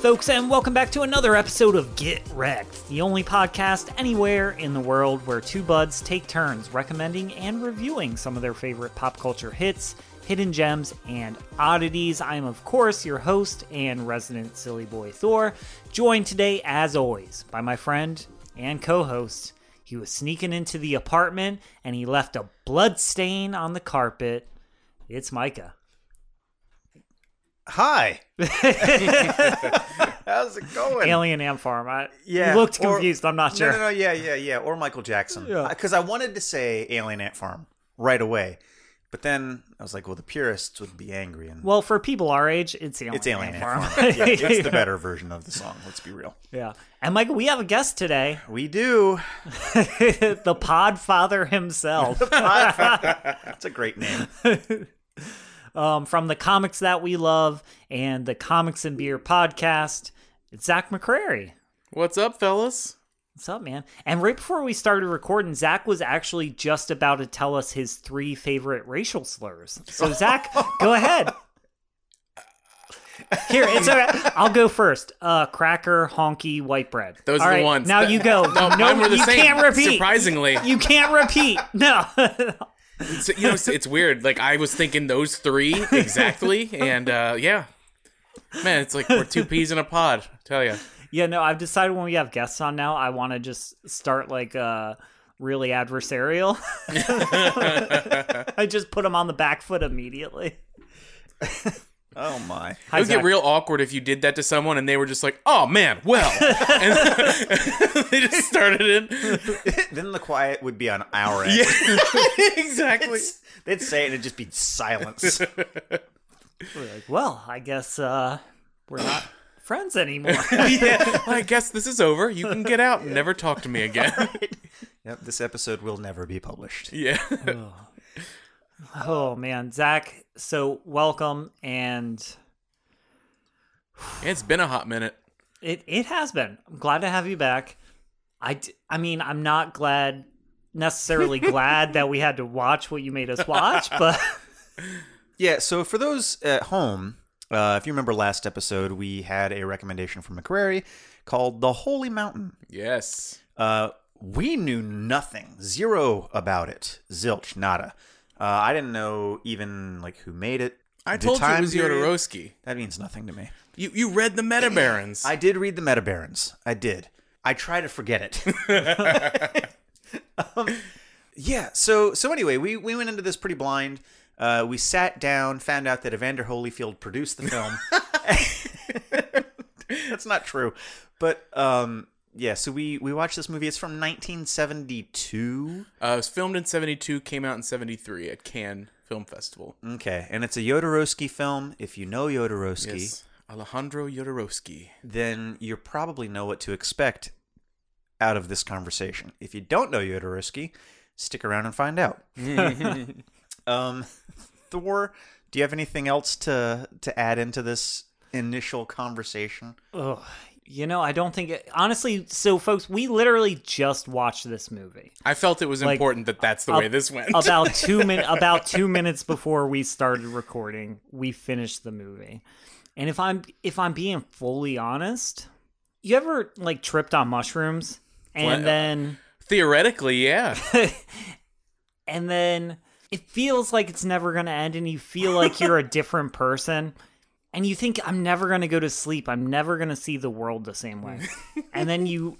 Folks, and welcome back to another episode of Get Wrecked, the only podcast anywhere in the world where two buds take turns recommending and reviewing some of their favorite pop culture hits, hidden gems, and oddities. I am, of course, your host and resident silly boy Thor, joined today, as always, by my friend and co host. He was sneaking into the apartment and he left a blood stain on the carpet. It's Micah. Hi. How's it going? Alien Ant Farm. I, Yeah, you looked or- confused. I'm not sure. no, no, yeah, yeah, yeah. Or Michael Jackson. Yeah. Because I wanted to say Alien Ant Farm right away. But then I was like, well, the purists would be angry. And Well, for people our age, it's Alien, it's Alien Ant Ant Farm. Farm. yeah, it's the better version of the song. Let's be real. yeah. And Michael, we have a guest today, We do. the Podfather himself, That's a great name. Um, from the comics that we love and the Comics and Beer podcast. It's Zach McCrary. What's up, fellas? What's up, man? And right before we started recording, Zach was actually just about to tell us his three favorite racial slurs. So, Zach, go ahead. Here, it's all right. I'll go first. Uh, cracker, honky, white bread. Those All are the ones. Now you go. No, no, mine were the you same. can't repeat. Surprisingly, You can't repeat. No. It's- you know, it's, it's weird. Like I was thinking those three exactly, and uh, yeah, man, it's like we're two peas in a pod. I tell you. yeah, no, I've decided when we have guests on now, I want to just start like uh really adversarial. I just put them on the back foot immediately. Oh, my. Hi, It would Zach. get real awkward if you did that to someone and they were just like, "Oh man, well," and they just started it. then the quiet would be on our end. Yeah, exactly. They'd say it and it'd just be silence. We're like, well, I guess uh, we're not friends anymore. yeah, well, I guess this is over. You can get out and never talk to me again. yep, this episode will never be published. yeah. oh man, Zach. So welcome, and It's been a hot minute. it it has been. I'm glad to have you back. I d- I mean, I'm not glad necessarily glad that we had to watch what you made us watch, but Yeah, so for those at home, uh, if you remember last episode, we had a recommendation from McCrary called The Holy Mountain. Yes. Uh, we knew nothing, zero about it, zilch, nada. Uh, I didn't know even like who made it. I the told you it was period. Jodorowsky. That means nothing to me. You you read the Meta Barons. I did read the Meta Barons. I did. I try to forget it. um, yeah. So so anyway, we we went into this pretty blind. Uh, we sat down, found out that Evander Holyfield produced the film. That's not true, but um, yeah. So we we watched this movie. It's from 1972. Uh, it was filmed in 72, came out in 73 at Cannes Film Festival. Okay, and it's a Jodorowsky film. If you know Jodorowsky, Yes. Alejandro Jodorowsky. then you probably know what to expect out of this conversation. If you don't know Jodorowsky, stick around and find out. um, Thor, do you have anything else to to add into this initial conversation? Ugh. You know, I don't think it, honestly. So, folks, we literally just watched this movie. I felt it was Like, important that that's the way this went. about two min about two minutes before we started recording, we finished the movie. And if I'm if I'm being fully honest, you ever like tripped on mushrooms and What? Uh, then Theoretically, yeah. and then it feels like it's never gonna end and you feel like you're a different person and you think I'm never gonna go to sleep. I'm never gonna see the world the same way. and then you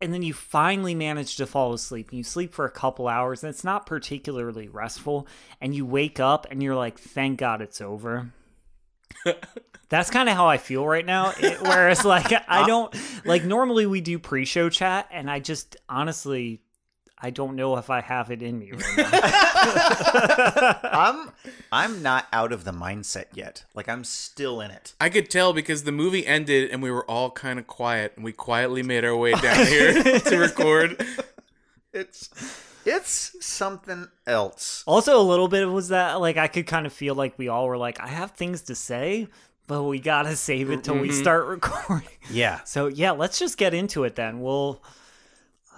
and then you finally manage to fall asleep and you sleep for a couple hours and it's not particularly restful and you wake up and you're like thank god it's over that's kind of how i feel right now eh, It- whereas like i uh, don't like normally we do pre-show chat and i just honestly i don't know if i have it in me right now I'm I'm not out of the mindset yet. Like I'm still in it. I could tell because the movie ended and we were all kind of quiet and we quietly made our way down here to record. It's it's something else. also a little bit was that like i could kind of feel like we all were like i have things to say but we gotta save it till we mm-hmm. start recording Yeah. So yeah, let's just get into it then. We'll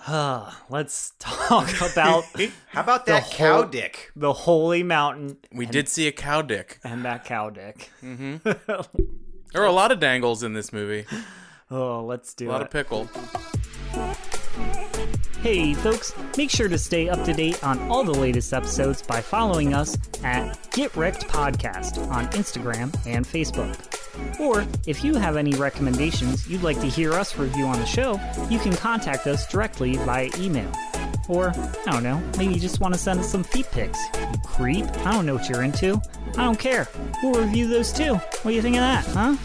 uh, let's talk about How about that The cow whole- dick? the holy mountain We did see a cow dick. and that cow dick. There are a lot of dangles in this movie. Oh, let's do it. A lot it. of pickle. Hey, folks, make sure to stay up to date on all the latest episodes by following us at Get Wrecked Podcast on Instagram and Facebook. Or if you have any recommendations you'd like to hear us review on the show, you can contact us directly via email. Or, I don't know, maybe you just want to send us some feet pics. You creep. I don't know what you're into. I don't care. We'll review those too. What do you think of that, huh?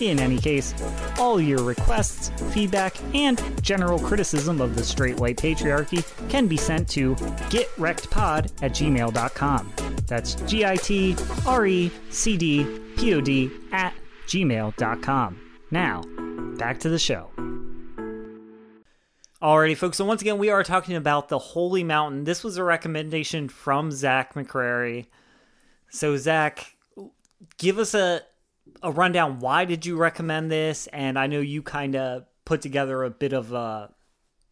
In any case, all your requests, feedback, and general criticism of the straight white patriarchy can be sent to getrectpod at gmail.com. That's G I T R E C D P O D at gmail.com. Now, back to the show. Alrighty, folks. So once again, we are talking about the Holy Mountain. This was a recommendation from Zach McCrary. So Zach, give us a a rundown. Why did you recommend this? And I know you kind of put together a bit of a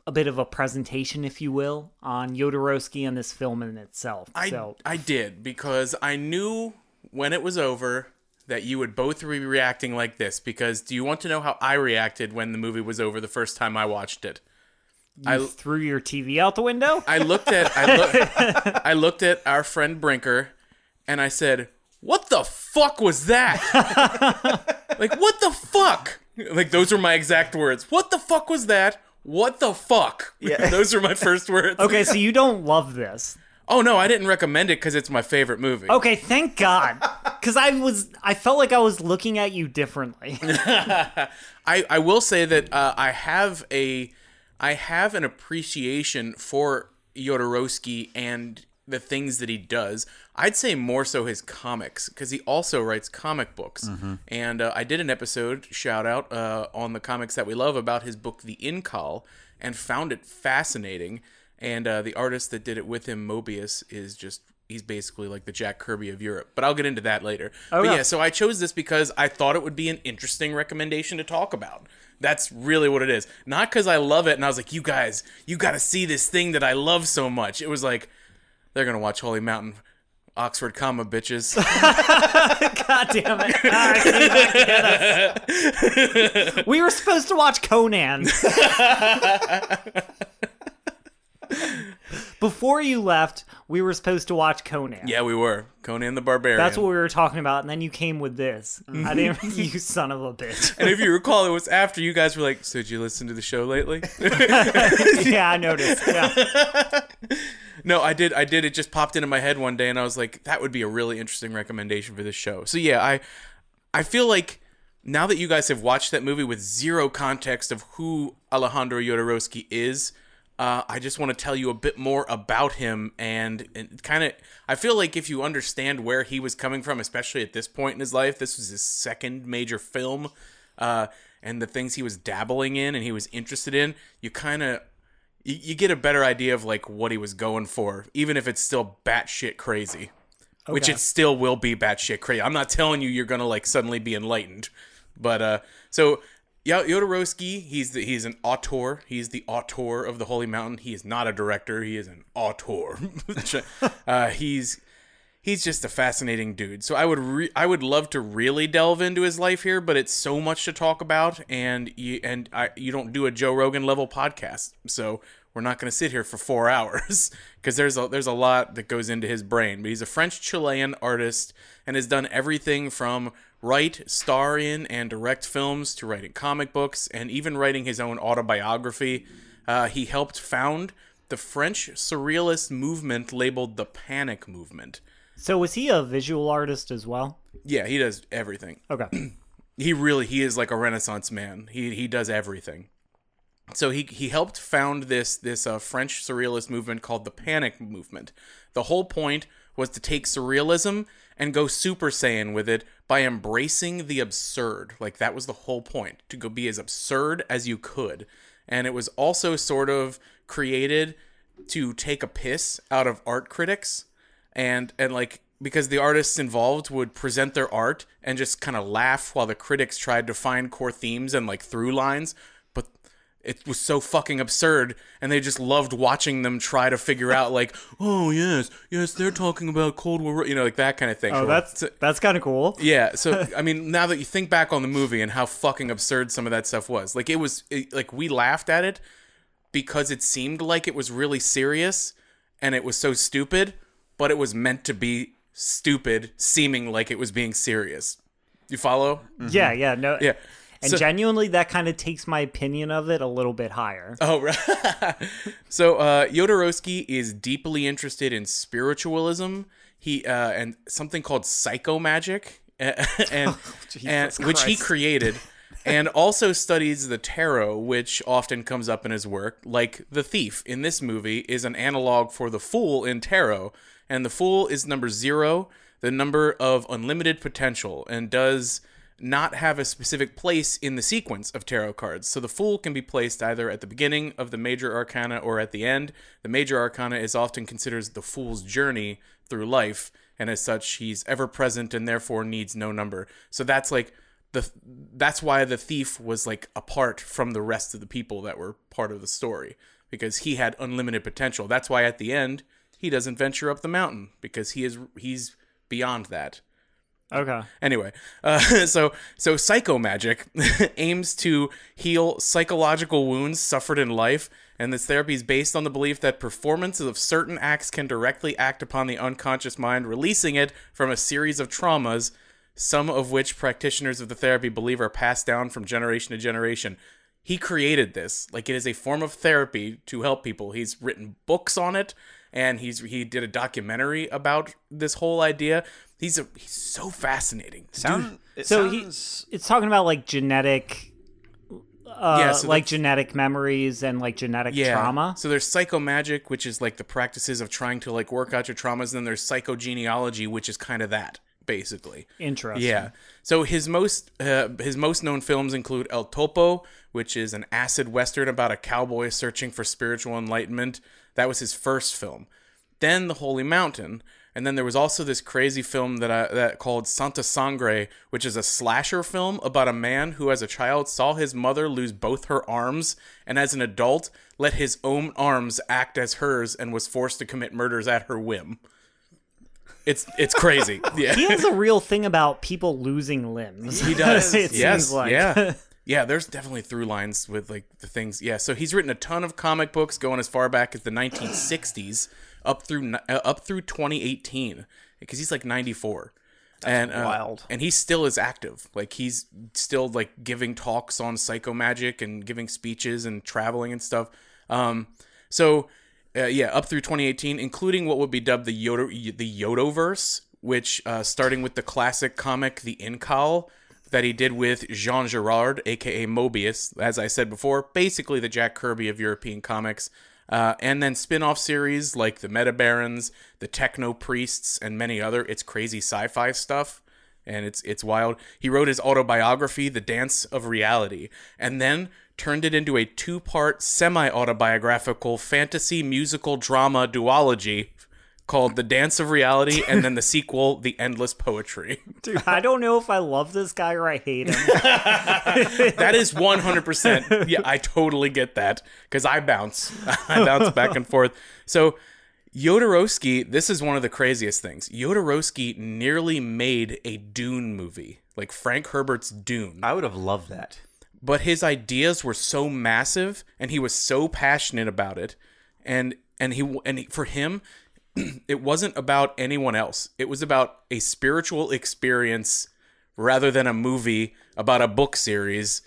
a bit of a presentation, if you will, on Jodorowsky and this film in itself. I so I did because I knew when it was over that you would both be reacting like this. Because do you want to know how I reacted when the movie was over the first time I watched it? you I- threw your TV out the window. I looked at I, look, I looked at our friend Brinker, and I said, "What the fuck was that? like what the fuck? Like those are my exact words. What the fuck was that? What the fuck? Yeah. those are my first words. okay, so you don't love this. Oh no, I didn't recommend it because it's my favorite movie. Okay, thank God. Because I was, I felt like I was looking at you differently. I, I will say that uh, I have a I have an appreciation for Jodorowsky and the things that he does. I'd say more so his comics because he also writes comic books. And uh, I did an episode shout out uh, on the comics that we love about his book The Incal and found it fascinating. And uh, the artist that did it with him, Moebius, is just he's basically like the Jack Kirby of Europe. But I'll get into that later. but yeah. yeah, so I chose this because I thought it would be an interesting recommendation to talk about. That's really what it is. Not because I love it and I was like, you guys, you got to see this thing that I love so much. It was like, they're going to watch Holy Mountain. Oxford comma bitches. God damn it. Ah, I get us. we were supposed to watch Conan. Before you left, we were supposed to watch Conan. yeah, we were. Conan the Barbarian. That's what we were talking about, and then you came with this. I didn't, you son of a bitch. and if you recall, it was after you guys were like, so did you listen to the show lately? yeah, I noticed. Yeah. No, I did. I did. It just popped into my head one day, and I was like, "That would be a really interesting recommendation for this show." So yeah, I, I feel like now that you guys have watched that movie with zero context of who Alejandro Jodorowsky is, uh, I just want to tell you a bit more about him, and, and kind of, I feel like if you understand where he was coming from, especially at this point in his life, this was his second major film, uh, and the things he was dabbling in and he was interested in, you kind of you, you get a better idea of like what he was going for, even if it's still batshit crazy. Which it still will be batshit crazy. I'm not telling you you're gonna like suddenly be enlightened, but uh, so Yo- Jodorowsky, he's the, he's an auteur. He's the auteur of the Holy Mountain. He is not a director. He is an auteur. uh, he's he's just a fascinating dude. So I would re- I would love to really delve into his life here, but it's so much to talk about, and you and I you don't do a Joe Rogan level podcast, so we're not going to sit here for four hours because there's a there's a lot that goes into his brain. But he's a French Chilean artist and has done everything from write, star in, and direct films to writing comic books and even writing his own autobiography. Uh, he helped found the French surrealist movement labeled the Panic Movement. So was he a visual artist as well? Yeah, he does everything. Okay. He really he is like a renaissance man. He he does everything. So he he helped found this this uh, French surrealist movement called the Panic Movement. The whole point was to take surrealism and go Super Saiyan with it by embracing the absurd. Like that was the whole point to go be as absurd as you could. And it was also sort of created to take a piss out of art critics and and like because the artists involved would present their art and just kind of laugh while the critics tried to find core themes and like through lines it was so fucking absurd and they just loved watching them try to figure out like oh yes yes they're talking about cold war you know like that kind of thing Oh, that's that's kind of cool. yeah so i mean now that you think back on the movie and how fucking absurd some of that stuff was like it was it, like we laughed at it because it seemed like it was really serious and it was so stupid but it was meant to be stupid seeming like it was being serious you follow Yeah, yeah, no. yeah And So- genuinely, that kind of takes my opinion of it a little bit higher. Oh, right. so uh, Jodorowsky is deeply interested in spiritualism. He uh, and something called psychomagic, and, and which he created, and also studies the tarot, which often comes up in his work. Like the thief in this movie is an analog for the fool in tarot, and the fool is number zero, the number of unlimited potential, and does not have a specific place in the sequence of tarot cards. So the Fool can be placed either at the beginning of the major arcana or at the end. The major arcana is often considered the Fool's journey through life, and as such, he's ever present and therefore needs no number. So that's like the that's why the thief was like apart from the rest of the people that were part of the story because he had unlimited potential. That's why at the end he doesn't venture up the mountain because he is he's beyond that. Okay. Anyway, uh, so so psychomagic aims to heal psychological wounds suffered in life, and this therapy is based on the belief that performance of certain acts can directly act upon the unconscious mind, releasing it from a series of traumas, some of which practitioners of the therapy believe are passed down from generation to generation. He created this, like it is a form of therapy to help people. He's written books on it, and he's he did a documentary about this whole idea. He's a he's so fascinating. Sound, it So he- It's talking about like genetic, uh, Yeah, so like genetic memories and like genetic trauma. So there's psychomagic, which is like the practices of trying to like work out your traumas, and then there's psychogenealogy, which is kind of that basically. Interesting. Yeah. So his most uh, his most known films include El Topo, which is an acid western about a cowboy searching for spiritual enlightenment. That was his first film. Then The Holy Mountain, and then there was also this crazy film that I, that called Santa Sangre, which is a slasher film about a man who, as a child, saw his mother lose both her arms, and as an adult, let his own arms act as hers, and was forced to commit murders at her whim. It's it's crazy. Yeah. He has a real thing about people losing limbs. He does. it yes. seems like. Yeah. Yeah, there's definitely through lines with like the things. Yeah, so he's written a ton of comic books going as far back as the 1960s up through uh, up through 2018 because he's like 94. and uh, wild. and he still is active. Like he's still like giving talks on psychomagic and giving speeches and traveling and stuff. Um, so uh, yeah, up through 2018, including what would be dubbed the Yodo the Yodoverse, which uh, starting with the classic comic The Incal that he did with Jean Girard, aka Moebius, as I said before, basically the Jack Kirby of European comics. Uh, and then spin-off series like the Meta Barons, the Techno Priests, and many other. It's crazy sci-fi stuff and it's it's wild. He wrote his autobiography, The Dance of Reality, and then turned it into a two-part semi-autobiographical fantasy musical drama duology called The Dance of Reality and then the sequel The Endless Poetry. Dude, I don't know if I love this guy or I hate him. That is 100%. Yeah, I totally get that cuz I bounce. I bounce back and forth. So Jodorowsky, this is one of the craziest things. Jodorowsky nearly made a Dune movie, like Frank Herbert's Dune. I would have loved that. But his ideas were so massive and he was so passionate about it. And and he and he, for him it wasn't about anyone else. It was about a spiritual experience rather than a movie about a book series.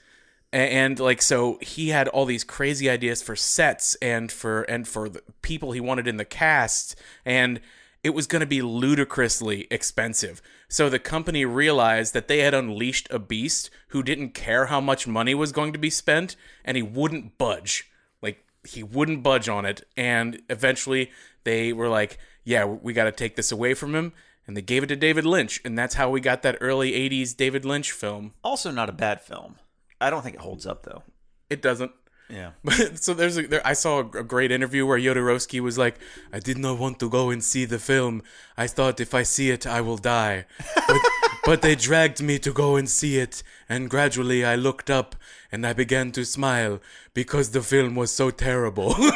A- and, like so he had all these crazy ideas for sets and for and for the people he wanted in the cast. And it was going to be ludicrously expensive. So the company realized that they had unleashed a beast who didn't care how much money was going to be spent and he wouldn't budge. Like he wouldn't budge on it and eventually they were like, "Yeah, we got to take this away from him." And they gave it to David Lynch and that's how we got that early 80s David Lynch film. Also, not a bad film. I don't think it holds up though. It doesn't Yeah. But so there's a, there, I saw a, a great interview where Jodorowsky was like, "I did not want to go and see the film. I thought if I see it, I will die. But, but they dragged me to go and see it, and gradually I looked up and I began to smile because the film was so terrible. How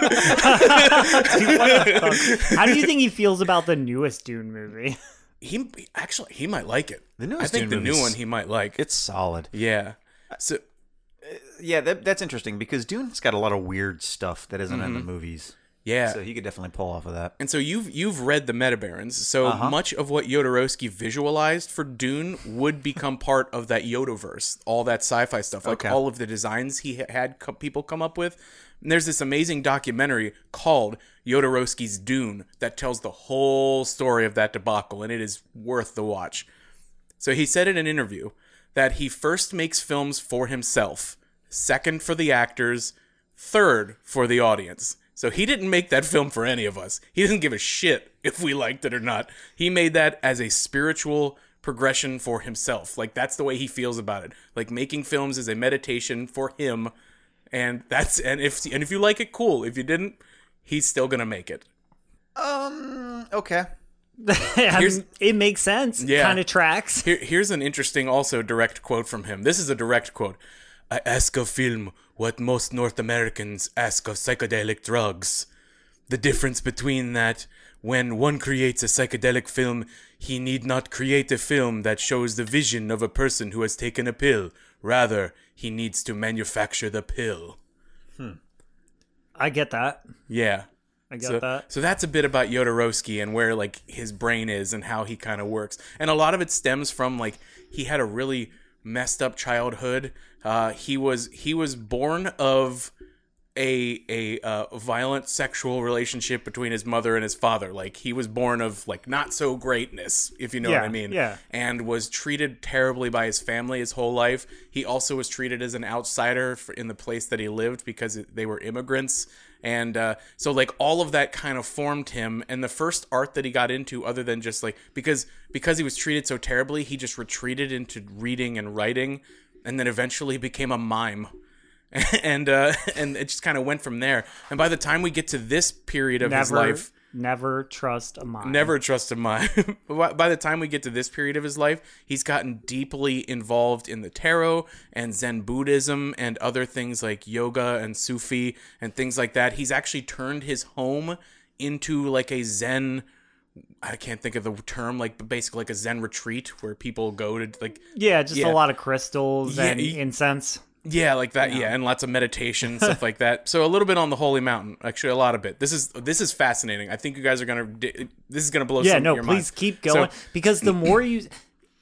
do you think he feels about the newest Dune movie? he actually he might like it. The newest I think Dune the new one he might like. It's solid. yeah. So Yeah, that, that's interesting because Dune's got a lot of weird stuff that isn't in the movies. yeah. So he could definitely pull off of that. And so you've you've read the Metabarons, so Uh-huh. much of what Jodorowsky visualized for Dune would become part of that Yodaverse, all that sci-fi stuff, like Okay. all of the designs he ha- had co- people come up with. And there's this amazing documentary called Jodorowsky's Dune that tells the whole story of that debacle, and it is worth the watch. So he said in an interview that he first makes films for himself, second for the actors, third for the audience. So he didn't make that film for any of us. He doesn't give a shit if we liked it or not. He made that as a spiritual progression for himself. Like that's the way he feels about it. Like making films is a meditation for him and that's and if and if you like it cool. If you didn't, he's still going to make it. Um. Okay. It makes sense. Yeah. Kind of tracks. Here, here's an interesting, also direct quote from him. This is a direct quote. I ask of film what most North Americans ask of psychedelic drugs. The difference between that, when one creates a psychedelic film, he need not create a film that shows the vision of a person who has taken a pill. Rather, he needs to manufacture the pill. Hmm. I get that. Yeah. I get So, that. so that's a bit about Jodorowsky and where like his brain is and how he kind of works. And a lot of it stems from like he had a really messed up childhood. Uh, he was he was born of a a uh, violent sexual relationship between his mother and his father. Like he was born of like not so greatness, if you know what I mean. yeah. And was treated terribly by his family his whole life. He also was treated as an outsider for, in the place that he lived because they were immigrants. And uh, so like all of that kind of formed him. And the first art that he got into, other than just like because because he was treated so terribly, he just retreated into reading and writing, and then eventually became a mime and uh, and it just kind of went from there. And by the time we get to this period of his life, never trust a mind. never trust a mime. by the time we get to this period of his life, he's gotten deeply involved in the tarot and Zen Buddhism and other things like yoga and Sufi and things like that. He's actually turned his home into like a Zen. I can't think of the term, like but basically like a Zen retreat where people go to like Yeah, just Yeah. a lot of crystals Yeah, and y- incense. Yeah, like that. Yeah, and lots of meditation stuff like that. So a little bit on the holy mountain, actually, a lot of it. This is this is fascinating. I think you guys are gonna. This is gonna blow. Yeah, some no, of your please minds. keep So- going because the more you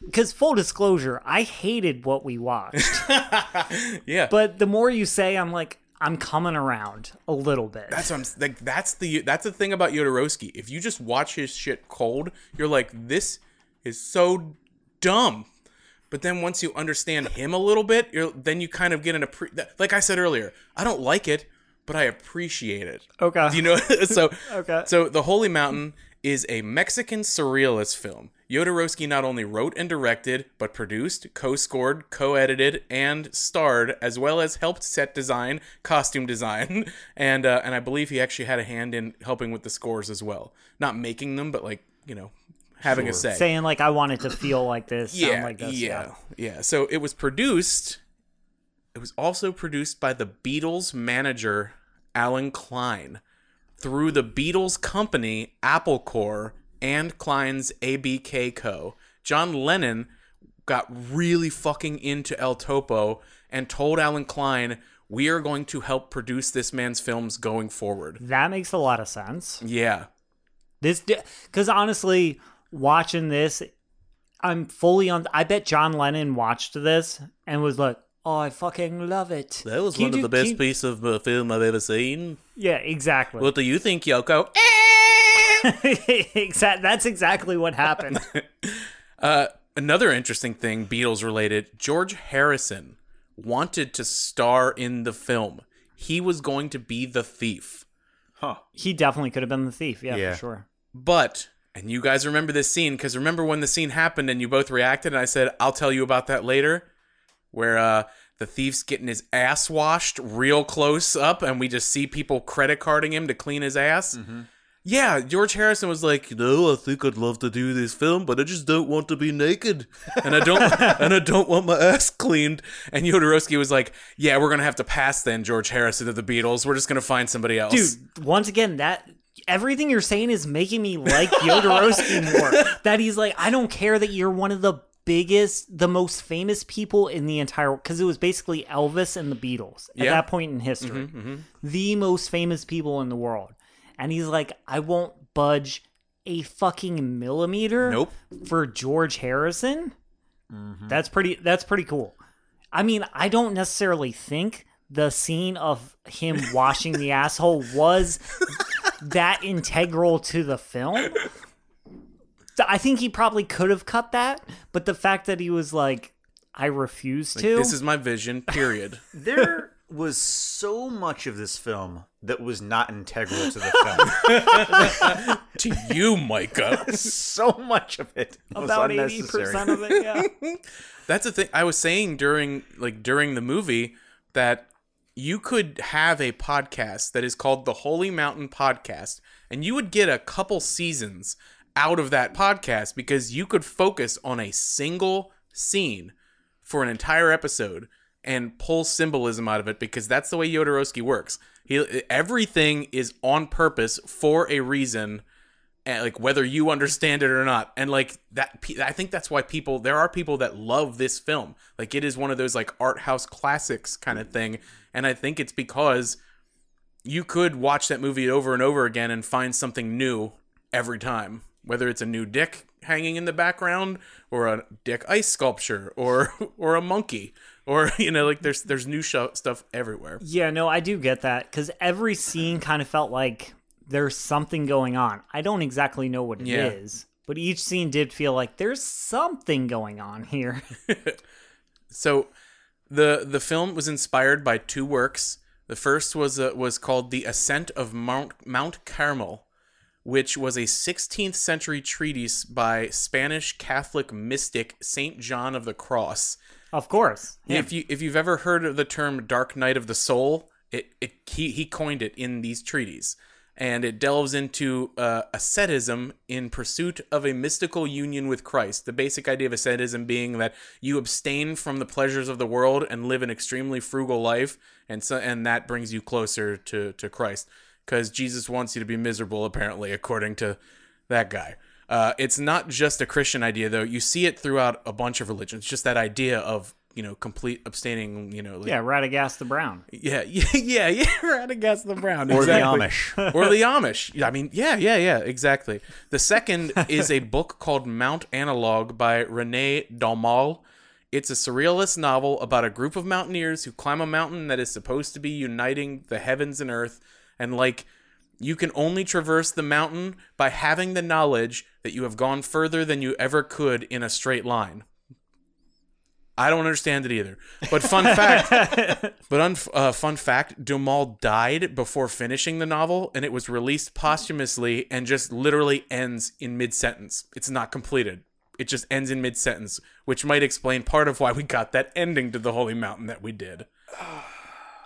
because full disclosure, I hated what we watched. yeah, but the more you say I'm like I'm coming around a little bit. that's what I'm like. That's the that's the thing about Jodorowsky. If you just watch his shit cold, you're like, this is so dumb. But then once you understand him a little bit, you're then you kind of get an appre- like I said earlier. I don't like it, but I appreciate it. okay. You know, so Okay. So the Holy Mountain is a Mexican surrealist film. Jodorowsky not only wrote and directed, but produced, co-scored, co-edited, and starred, as well as helped set design, costume design, and uh, and I believe he actually had a hand in helping with the scores as well. Not making them, but like you know, having a say. saying like I want it to feel like this, sound yeah, like this. yeah, yeah. So it was produced. It was also produced by the Beatles manager Allen Klein through the Beatles company Apple Corps and Klein's ABKCO John Lennon got really fucking into El Topo and told Allen Klein, "We are going to help produce this man's films going forward." That makes a lot of sense. Yeah. This because honestly, watching this, I'm fully on. I bet John Lennon watched this and was like, "Oh, I fucking love it." That was Can one of do- the best can you- piece of uh, film I've ever seen. Yeah, exactly. What do you think, Yoko? exact. That's exactly what happened. Uh, another interesting thing, Beatles related, George Harrison wanted to star in the film. He was going to be the thief. Huh. He definitely could have been the thief. Yeah, Yeah. for sure. But, and you guys remember this scene, because remember when the scene happened and you both reacted, and I said, I'll tell you about that later, where uh, the thief's getting his ass washed real close up, and we just see people credit carding him to clean his ass. Yeah, George Harrison was like, "No, I think I'd love to do this film, but I just don't want to be naked, and I don't, and I don't want my ass cleaned." And Jodorowsky was like, "Yeah, we're gonna have to pass then, George Harrison to the Beatles. We're just gonna find somebody else." Dude, once again, that everything you're saying is making me like Jodorowsky more. That he's like, I don't care that you're one of the biggest, the most famous people in the entire because it was basically Elvis and the Beatles at Yeah. Mm-hmm, that point in history, the most famous people in the world, and he's like, I won't budge a fucking millimeter. Nope. For George Harrison, that's pretty. That's pretty cool. I mean, I don't necessarily think the scene of him washing the asshole was that integral to the film. I think he probably could have cut that, but the fact that he was like, I refuse to. this is my vision. Period. There was so much of this film that was not integral to the film. to you, Micah. so much of it was about eighty percent of it. Yeah. That's the thing I was saying during like during the movie that you could have a podcast that is called the Holy Mountain Podcast and you would get a couple seasons out of that podcast because you could focus on a single scene for an entire episode and pull symbolism out of it because that's the way Jodorowsky works. He everything is on purpose for a reason and like whether you understand it or not. And like that i think that's why people there are people that love this film. Like it is one of those like art house classics kind of thing. And i think it's because you could watch that movie over and over again and find something new every time. Whether it's a new dick hanging in the background or a dick ice sculpture or or a monkey or you know like there's there's new sho stuff everywhere. Yeah, no, I do get that. Because every scene kind of felt like there's something going on. I don't exactly know what it is, Yeah. but each scene did feel like there's something going on here. So the the film was inspired by two works. The first was uh, was called The Ascent of Mount Mount Carmel, which was a 16th century treatise by Spanish Catholic mystic Saint John of the Cross. of course. And If you if you've ever heard of the term Dark Night of the Soul, it, it he he coined it in these treaties, and it delves into uh, in pursuit of a mystical union with Christ. The basic idea of asceticism being that you abstain from the pleasures of the world and live an extremely frugal life, and so and that brings you closer to to Christ, because Jesus wants you to be miserable, apparently, according to that guy. Uh, it's not just a Christian idea, though. You see it throughout a bunch of religions. Just that idea of you know complete abstaining. You know, like, Yeah, Radagast the Brown. yeah, yeah, yeah, yeah. Radagast the Brown, Or exactly. the Amish. or the Amish. I mean, yeah, yeah, yeah, exactly. The second is a book called Mount Analog by Rene Daumal. It's a surrealist novel about a group of mountaineers who climb a mountain that is supposed to be uniting the heavens and earth, and like you can only traverse the mountain by having the knowledge that you have gone further than you ever could in a straight line. I don't understand it either. But fun fact, but un- uh, fun fact, Daumal died before finishing the novel, and it was released posthumously and just literally ends in mid sentence. It's not completed. It just ends in mid sentence, which might explain part of why we got that ending to the Holy Mountain that we did.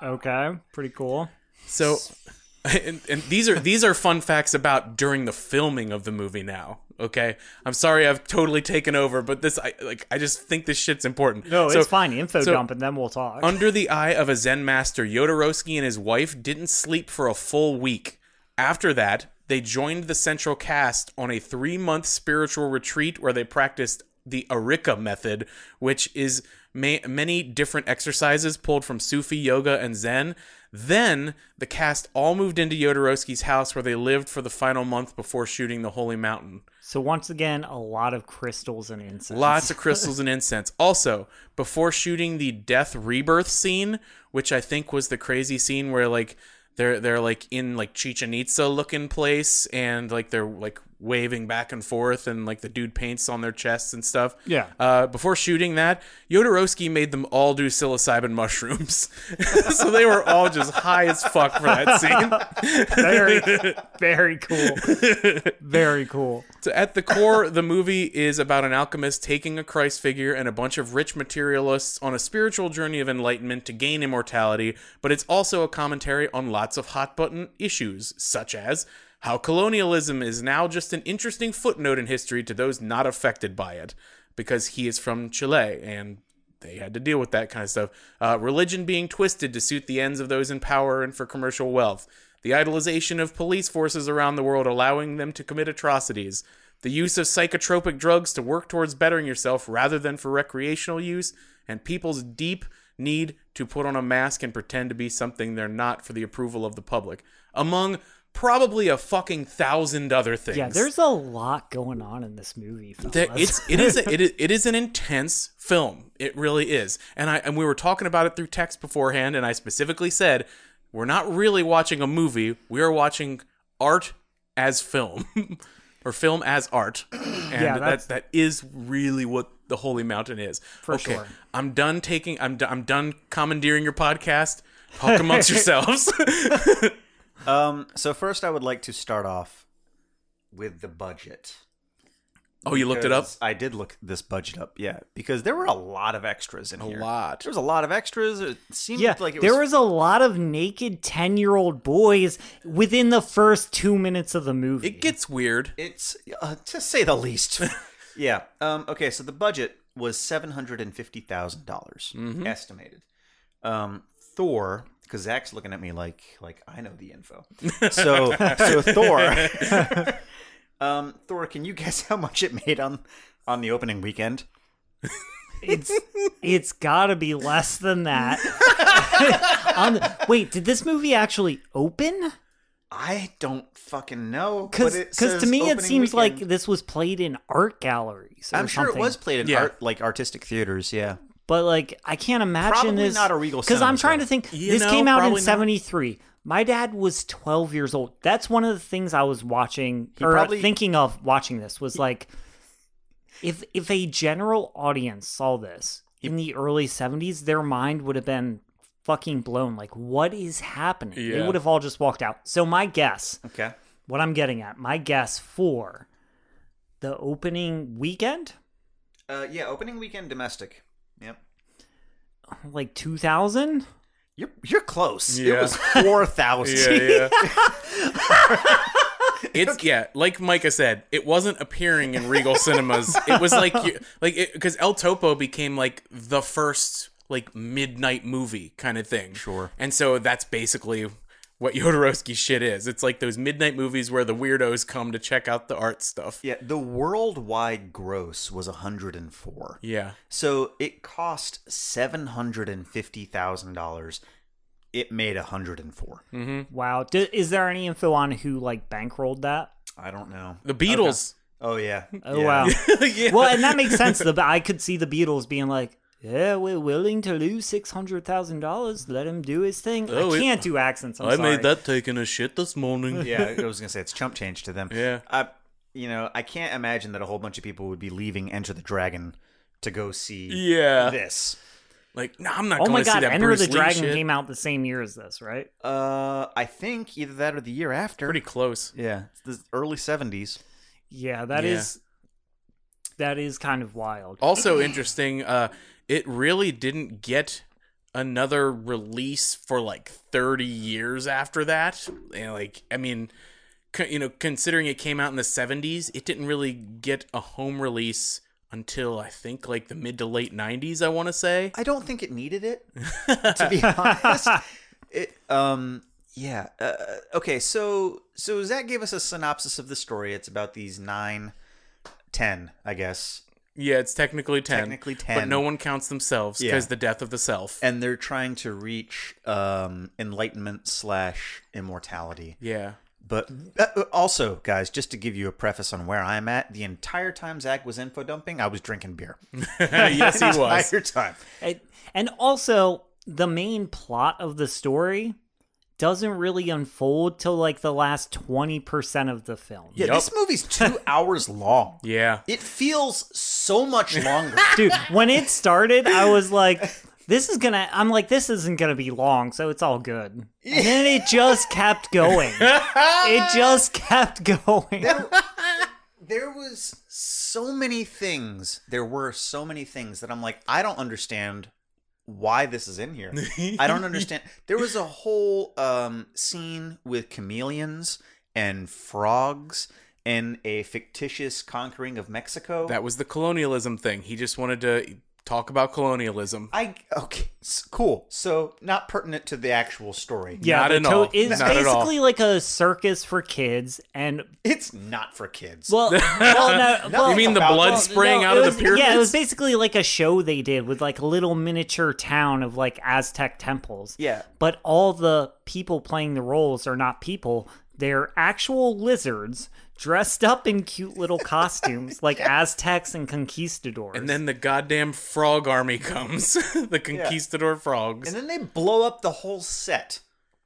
Okay, pretty cool. So, and, and these are these are fun facts about during the filming of the movie. Now, okay, I'm sorry I've totally taken over, but this I like I just think this shit's important. No, So- it's fine. Info so- dump, and then we'll talk. Under the eye of a Zen master, Jodorowsky and his wife didn't sleep for a full week. After that, they joined the central cast on a three month spiritual retreat where they practiced the Arica method, which is ma- many different exercises pulled from Sufi yoga and Zen. Then the cast all moved into Jodorowsky's house where they lived for the final month before shooting The Holy Mountain. so once again, a lot of crystals and incense. Lots of crystals and incense. Also, before shooting the death rebirth scene, which I think was the crazy scene where like they're they're like in like Chichen Itza looking place and like they're like waving back and forth and like the dude paints on their chests and stuff. Yeah. Uh, before shooting that, Jodorowsky made them all do psilocybin mushrooms, so they were all just high as fuck for that scene. very, very cool. Very cool. So at the core, the movie is about an alchemist taking a Christ figure and a bunch of rich materialists on a spiritual journey of enlightenment to gain immortality, but it's also a commentary on lots of hot button issues, such as how colonialism is now just an interesting footnote in history to those not affected by it, because he is from Chile and they had to deal with that kind of stuff. Uh, religion being twisted to suit the ends of those in power and for commercial wealth. The idolization of police forces around the world, allowing them to commit atrocities. The use of psychotropic drugs to work towards bettering yourself rather than for recreational use. And people's deep need to put on a mask and pretend to be something they're not for the approval of the public. Among probably a fucking thousand other things. Yeah, there's a lot going on in this movie. There- it's it is a, it is it is an intense film. It really is. And I and we were talking about it through text beforehand, and I specifically said we're not really watching a movie. We are watching art as film, or film as art, and Yeah, that that is really what the Holy Mountain is. For okay, sure. I'm done taking. I'm do- I'm done commandeering your podcast. Talk amongst yourselves. Um, so first, I would like to start off with the budget. oh, you looked it up. Because I did look this budget up, yeah, because there were a lot of extras in here. A here. lot. There was a lot of extras. It seemed yeah, like it there was was a lot of naked ten-year-old boys within the first two minutes of the movie. It gets weird. It's uh, to say the least. yeah. Um, okay. So the budget was seven hundred and fifty thousand dollars Mm-hmm. estimated. Um, Thor, because Zach's looking at me like like I know the info. So so Thor. um, Thor, can you guess how much it made on on the opening weekend? It's it's got to be less than that. On wait, did this movie actually open? I don't fucking know. Because to me it opening seems like this was played in art galleries. Or I'm sure something. it was played in Yeah. art like artistic theaters. Yeah. But like I can't imagine Probably this. not a Regal Because I'm trying to think. You this know, came out in probably not. '73. My dad was 12 years old. That's one of the things I was watching or probably- thinking of watching this was like, if if a general audience saw this in the early 70s, their mind would have been fucking blown. Like, what is happening? They Yeah. would have all just walked out. So my guess, Okay. what I'm getting at, my guess for the opening weekend, Uh, yeah, opening weekend domestic. Yep. like 2000. You're you're close. It was four thousand. Yeah, yeah. it's yeah, like Micah said, it wasn't appearing in Regal Cinemas. It was like you, like because El Topo became like the first like midnight movie kind of thing. Sure. And so that's basically what Jodorowsky shit is. It's like those midnight movies where the weirdos come to check out the art stuff. Yeah, the worldwide gross was 104. Yeah. So it cost $750,000. It made 104. Mm-hmm. Wow. D- is there any info on who like bankrolled that? I don't know. The Beatles. Oh yeah. Oh Yeah. wow. yeah. well, and that makes sense. The I could see the Beatles being like, "Yeah, we're willing to lose six hundred thousand dollars. Let him do his thing." Oh, I can't do accents. I'm I sorry. made that taking a shit this morning. Yeah, I was going to say it's chump change to them. Yeah. I you know, I can't imagine that a whole bunch of people would be leaving Enter the Dragon to go see Yeah. this. Like, no, I'm not Oh going my to see god! that Enter Bruce the Lee Dragon shit. came out the same year as this, right? Uh, I think either that or the year after. Pretty close. Yeah, it's the early 70s. Yeah, that Yeah. is. That is kind of wild. Also interesting, uh, it really didn't get another release for like 30 years after that. And like, I mean, co- you know, considering it came out in the 70s, it didn't really get a home release until I think like the mid to late 90s, I want to say. I don't think it needed it, to be honest. It, um, yeah. Uh, okay, so so Zach gave us a synopsis of the story. It's about these nine, ten, I guess, Yeah, it's technically 10. Technically 10. But no one counts themselves Yeah. because the death of the self. and they're trying to reach um, enlightenment slash immortality. yeah. But uh, also, guys, just to give you a preface on where I'm at, the entire time Zach was info dumping, I was drinking beer. yes, he was. Entire time. It- and also, the main plot of the story doesn't really unfold till like the last twenty percent of the film. Yeah, Yup. this movie's two hours long. Yeah. It feels so much longer. dude when it started i was like this is gonna i'm like this isn't gonna be long so it's all good and then it just kept going it just kept going there was so many things. There were so many things that I'm like, I don't understand why this is in here. I don't understand. There was a whole um, scene with chameleons and frogs and a fictitious conquering of Mexico. That was the colonialism thing. He just wanted to talk about colonialism. I okay, cool. So not pertinent to the actual story. Yeah, Not the at to- all. It's Not at all. basically like a circus for kids, and It's not for kids. well, well, no, well, You mean the blood well, spraying no, out it of the pyramids? Yeah, it was basically like a show they did with like a little miniature town of like Aztec temples. Yeah. But all the people playing the roles are not people. They're actual lizards dressed up in cute little costumes like Aztecs and conquistadors. and then the goddamn frog army comes. the conquistador frogs. and then they blow up the whole set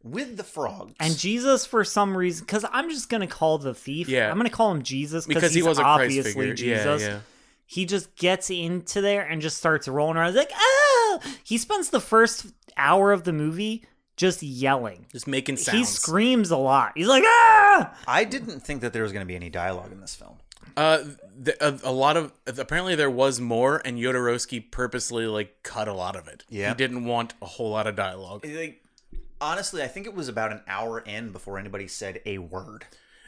with the frogs. And Jesus, for some reason, because I'm just gonna call the thief. Yeah. I'm gonna call him Jesus because he was a obviously figure. Jesus. Yeah, yeah. He just gets into there and just starts rolling around. He's like, ah! He spends the first hour of the movie just yelling. Just making sounds. He screams a lot. He's like, ah! I didn't think that there was going to be any dialogue in this film. Uh, the, a, a lot of apparently there was more, and Jodorowsky purposely like cut a lot of it. Yeah. he didn't want a whole lot of dialogue. Like, honestly, I think it was about an hour in before anybody said a word.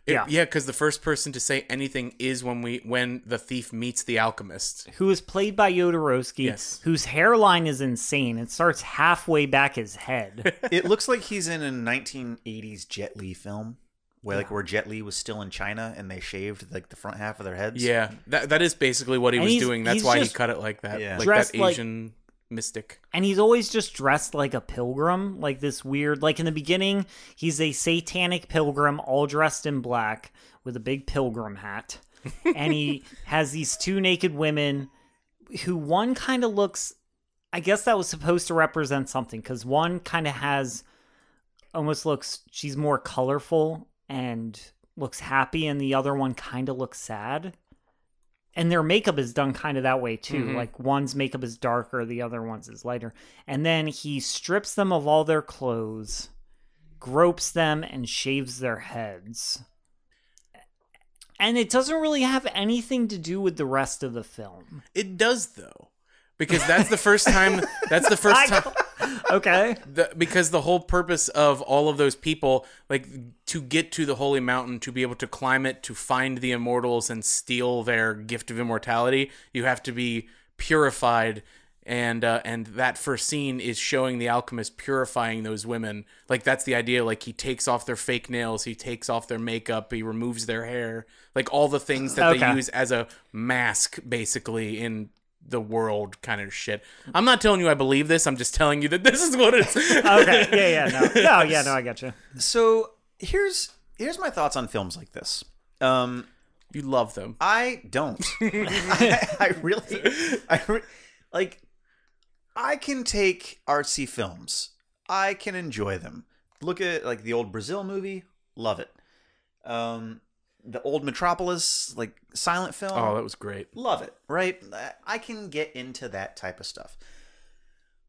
It- Yeah. yeah, because the first person to say anything is when we when the thief meets the alchemist. Who is played by Jodorowsky, Yes. whose hairline is insane. It starts halfway back his head. it looks like he's in a 1980s Jet Li film, where like where Jet Li was still in China and they shaved like the front half of their heads. Yeah, that that is basically what he And was doing. That's why he cut it like that, Yeah. like dressed that like- Asian mystic. and he's always just dressed like a pilgrim, like this weird. Like in the beginning, he's a satanic pilgrim, all dressed in black with a big pilgrim hat, and he has these two naked women, who one kind of looks. I guess that was supposed to represent something because one kind of has, almost looks. She's more colorful and looks happy, and the other one kind of looks sad and their makeup is done kind of that way too. Mhm. Like one's makeup is darker, the other one's is lighter. And then he strips them of all their clothes, gropes them, and shaves their heads. And it doesn't really have anything to do with the rest of the film. It does though, because that's the first time. That's the first time. Okay. the, because the whole purpose of all of those people like to get to the holy mountain to be able to climb it to find the immortals and steal their gift of immortality you have to be purified. And uh, and that first scene is showing the alchemist purifying those women. Like that's the idea. Like he takes off their fake nails he takes off their makeup he removes their hair. Like all the things that they use as a mask basically in the world kind of shit. I'm not telling you I believe this. I'm just telling you that this is what it's. Okay. Yeah, yeah, no. No, yeah, no, I got you. So here's here's my thoughts on films like this. Um, You love them. I don't. I, I really, I re- like. I can take artsy films. I can enjoy them. Look at like the old Brazil movie. Love it. Um, the old Metropolis, like silent film. Oh, that was great. love it, right? I can get into that type of stuff.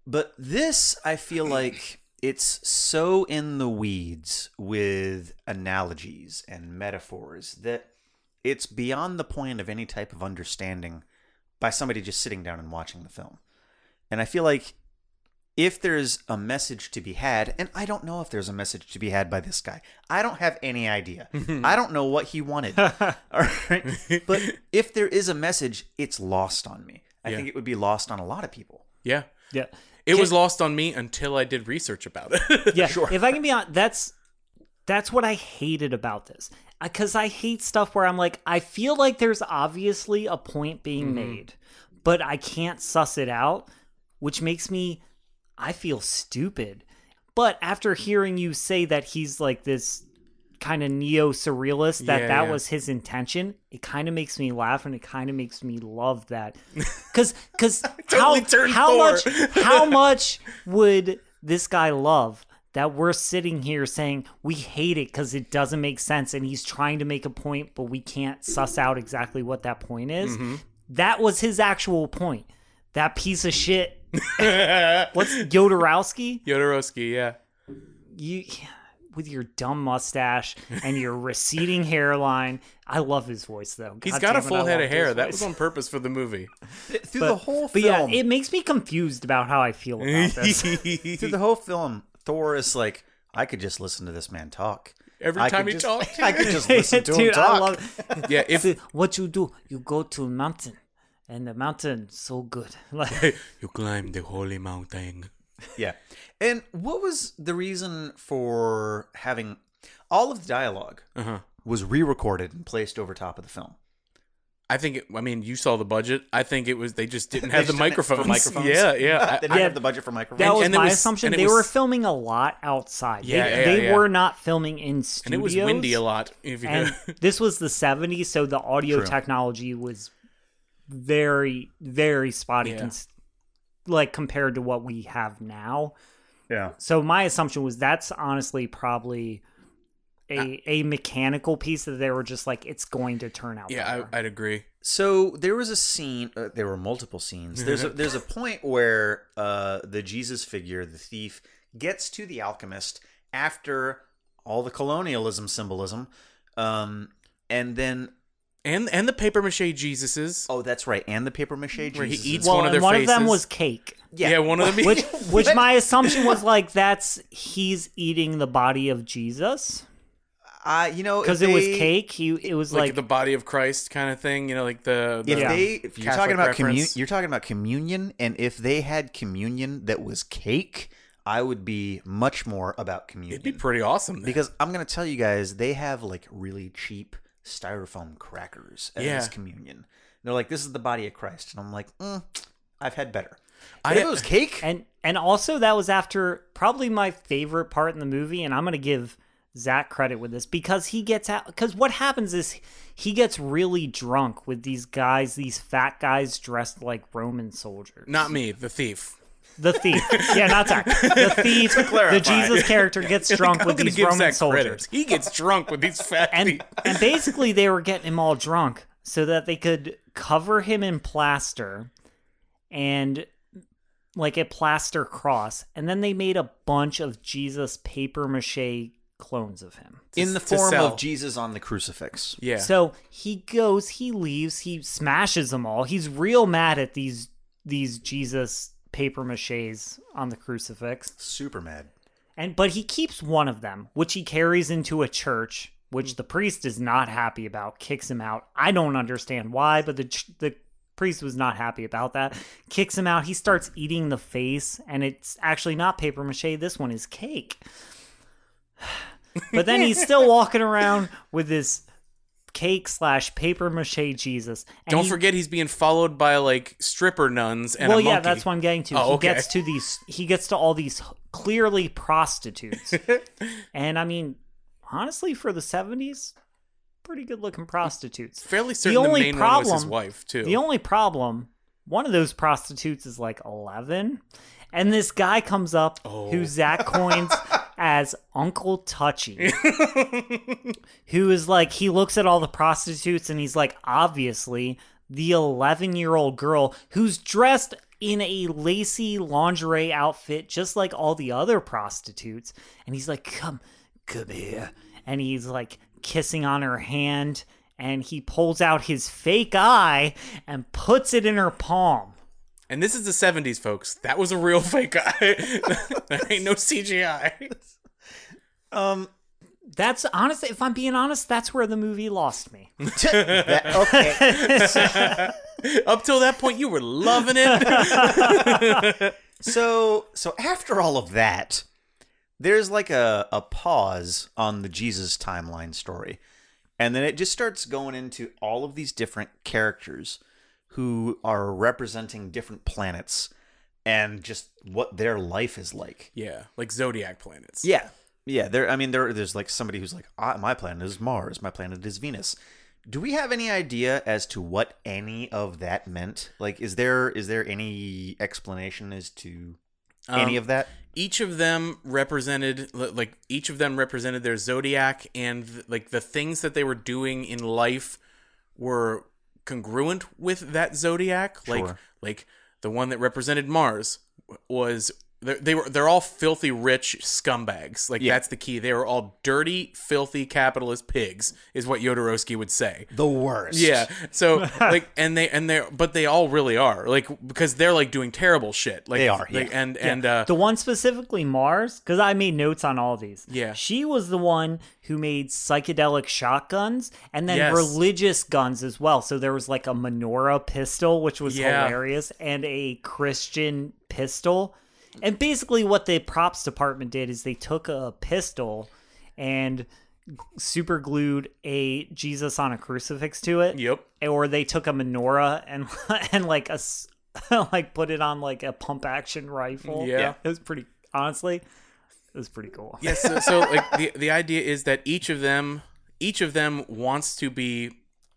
But this, I feel like it's so in the weeds with analogies and metaphors that it's beyond the point of any type of understanding by somebody just sitting down and watching the film. And I feel like if there's a message to be had, and I don't know if there's a message to be had by this guy. I don't have any idea. I don't know what he wanted. All right. But if there is a message, it's lost on me. I Yeah. think it would be lost on a lot of people. Yeah. Yeah. It was lost on me until I did research about it. Yeah, Sure. If I can be honest, that's that's what I hated about this. Because I hate stuff where I'm like, I feel like there's obviously a point being mm-hmm. made, but I can't suss it out, which makes me, I feel stupid. But after hearing you say that he's like this kind of neo surrealist, that Yeah, that yeah. was his intention, it kind of makes me laugh and it kind of makes me love that. Because because Totally how how four. much how much would this guy love that we're sitting here saying we hate it because it doesn't make sense and he's trying to make a point but we can't suss out exactly what that point is Mm-hmm. that was his actual point that piece of shit what's Jodorowsky Jodorowsky, yeah. you with your dumb mustache and your receding hairline i love his voice though He's got a damn it, full head of hair. That was on purpose for the movie. Through but, the whole but yeah film, it makes me confused about how i feel about this through the whole film, Thor is like, I could just listen to this man talk. every I time he just, talked. I could just listen to him talk. I love. yeah, if See, what you do? You go to a mountain, and the mountain so good. Like, you climb the holy mountain. Yeah. And what was the reason for having all of the dialogue Uh-huh. was re-recorded and placed over top of the film? I think. It, I mean, you saw the budget. I think it was they just didn't have the just didn't- microphones. microphones? Yeah, yeah. they I- didn't Yeah. have the budget for microphones. that And- was and it my was- assumption. and it They were filming a lot outside. Yeah, they, yeah, they yeah. were not filming in studios. and it was windy a lot. If you and this was the 70s so the audio True. technology was very very spotty Yeah. cons- like compared to what we have now yeah. so my assumption was that's honestly probably a a mechanical piece that they were just like it's going to turn out yeah, better. I, I'd agree. So there was a scene. Uh, there were multiple scenes. There's a, there's a point where uh, the Jesus figure, the thief, gets to the alchemist after all the colonialism symbolism, um, and then And and the paper mache Jesuses. oh, that's right, and the paper mache Jesus. Where he eats well one of and their one of them was cake Yeah, one of them. which which my assumption was like that's he's eating the body of jesus Uh, you know, because it was cake he it was like, like, the body of Christ kind of thing. You know, like the, the If Yeah. they, if you're Catholic talking about communion, you're talking about communion, and if they had communion that was cake, I would be much more about communion. it'd be pretty awesome. then. Because I'm gonna tell you guys, they have like really cheap styrofoam crackers as Yeah. communion. They're like, "This is the body of Christ," and I'm like, mm, "I've had better." I- But if it was cake, And and also that was after probably my favorite part in the movie, and I'm gonna give Zach credit with this because he gets out because what happens is he gets really drunk with these guys, these fat guys dressed like Roman soldiers. not me, the thief. The thief, yeah, not Zach. The thief, the clarify. Jesus character gets drunk I'm with these give Roman Zach soldiers, credit. He gets drunk with these fat and thief. and basically they were getting him all drunk so that they could cover him in plaster and like a plaster cross and then they made a bunch of jesus paper mache clones of him in the form of Jesus on the crucifix, Yeah. so he goes he leaves he smashes them all he's real mad at these these jesus paper maches on the crucifix super mad. and but he keeps one of them, which he carries into a church, which hmm. the priest is not happy about, kicks him out. I don't understand why, but the the priest was not happy about that. Kicks him out. He starts eating the face, and it's actually not paper mache. This one is cake. But then he's still walking around with this cake slash paper mache Jesus. And Don't he- forget he's being followed by like stripper nuns and well, yeah, monkey. that's what I'm getting to. Oh, he okay. gets to these. He gets to all these clearly prostitutes, and I mean, honestly, for the '70s, pretty good looking prostitutes. Fairly certain the, only main one was his wife too. The only problem, one of those prostitutes is like 11, and this guy comes up Oh. who Zach coins as Uncle Touchy, who is like he looks at all the prostitutes and he's like, obviously the 11 year old girl who's dressed in a lacy lingerie outfit just like all the other prostitutes and he's like come come here and he's like kissing on her hand and he pulls out his fake eye and puts it in her palm and this is the 70s, folks. That was a real fake eye. there ain't no CGI. Um, that's honestly if i'm being honest that's where the movie lost me that- okay. Up till that point, you were loving it. so so after all of that, there's like a, a pause on the Jesus timeline story. And then it just starts going into all of these different characters who are representing different planets and just what their life is like. yeah, like zodiac planets. Yeah. Yeah, there I mean there there's like somebody who's like ah, my planet is Mars, my planet is Venus. Do we have any idea as to what any of that meant? Like is there is there any explanation as to any Um, of that? each of them represented like each of them represented their zodiac and like the things that they were doing in life were congruent with that zodiac like Sure. like the one that represented mars was they're, they were they're all filthy rich scumbags. Like Yeah. that's the key. They were all dirty, filthy capitalist pigs, is what Yodorowsky would say. The worst. Yeah. So like, and they and they but they all really are like because they're like doing terrible shit. Like They are, Like, yeah. And and uh, the one specifically Mars, because I made notes on all these. Yeah. she was the one who made psychedelic shotguns and then Yes. religious guns as well. So there was like a menorah pistol, which was Yeah. hilarious, and a Christian pistol. And basically, what the props department did is they took a pistol and super glued a Jesus on a crucifix to it yep. or they took a menorah and and like a like put it on like a pump action rifle. Yeah. it was pretty. Honestly, it was pretty cool. Yes. so, so like the the idea is that each of them each of them wants to be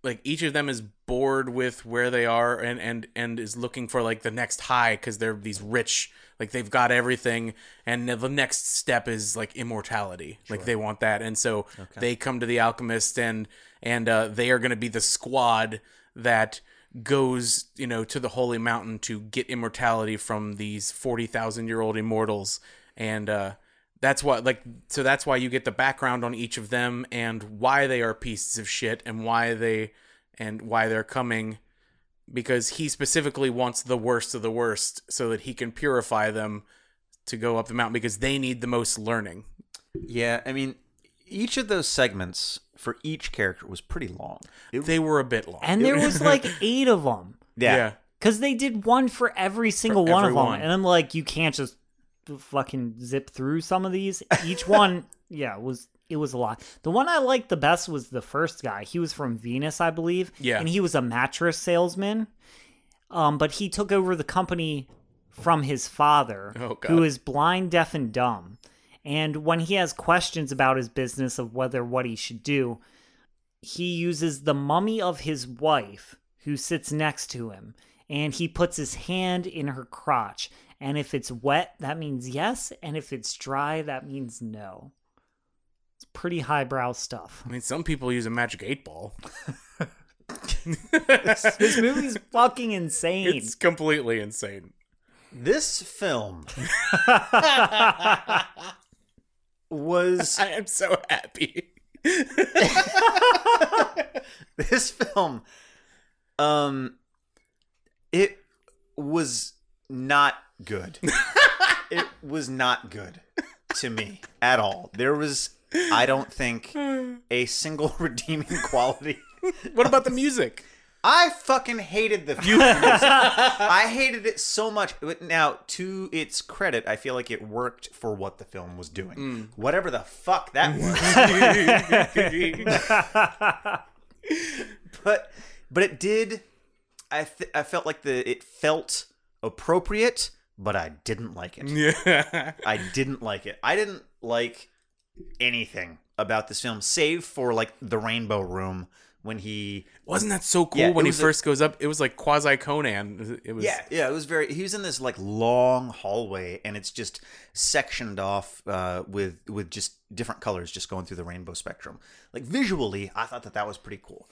like each of them is bored with where they are and and and is looking for like the next high because they're these rich like they've got everything and the next step is like immortality. Like they want that. And so they come to the alchemist and and uh, they are going to be the squad that goes you know to the holy mountain to get immortality from these 40,000 year old immortals. And uh that's what like so that's why you get the background on each of them and why they are pieces of shit and why they and why they're coming because he specifically wants the worst of the worst so that he can purify them to go up the mountain because they need the most learning. Yeah, I mean, each of those segments for each character was pretty long. It- they were a bit long. And there was like eight of them yeah, because they did one for every single For one every of them. And I'm like, you can't just fucking zip through some of these. Each one, yeah, was it was a lot. The one I liked the best was the first guy. He was from Venus, I believe. Yeah. and he was a mattress salesman. Um, but he took over the company from his father, Oh, who is blind, deaf, and dumb. And when he has questions about his business of whether what he should do, he uses the mummy of his wife who sits next to him and he puts his hand in her crotch and if it's wet that means yes. And if it's dry that means no. It's pretty highbrow stuff. I mean some people use a magic eight ball. This movie's fucking insane. It's completely insane. This film was i am so happy. This film um it was not good it was not good to me at all there was i don't think a single redeeming quality what about the music I fucking hated the film. I hated it so much. But Now, to its credit, I feel like it worked for what the film was doing. Mm. Whatever the fuck that was. but but it did I th- I felt like the it felt appropriate, but I didn't like it. yeah I didn't like it. I didn't like anything about this film save for like the rainbow room when he Wasn't that so cool Yeah, when he was a- first goes up? It was like quasi Conan. It was Yeah, yeah, it was very. He was in this like long hallway, and it's just sectioned off uh, with with just different colors, just going through the rainbow spectrum. Like visually, I thought that that was pretty cool,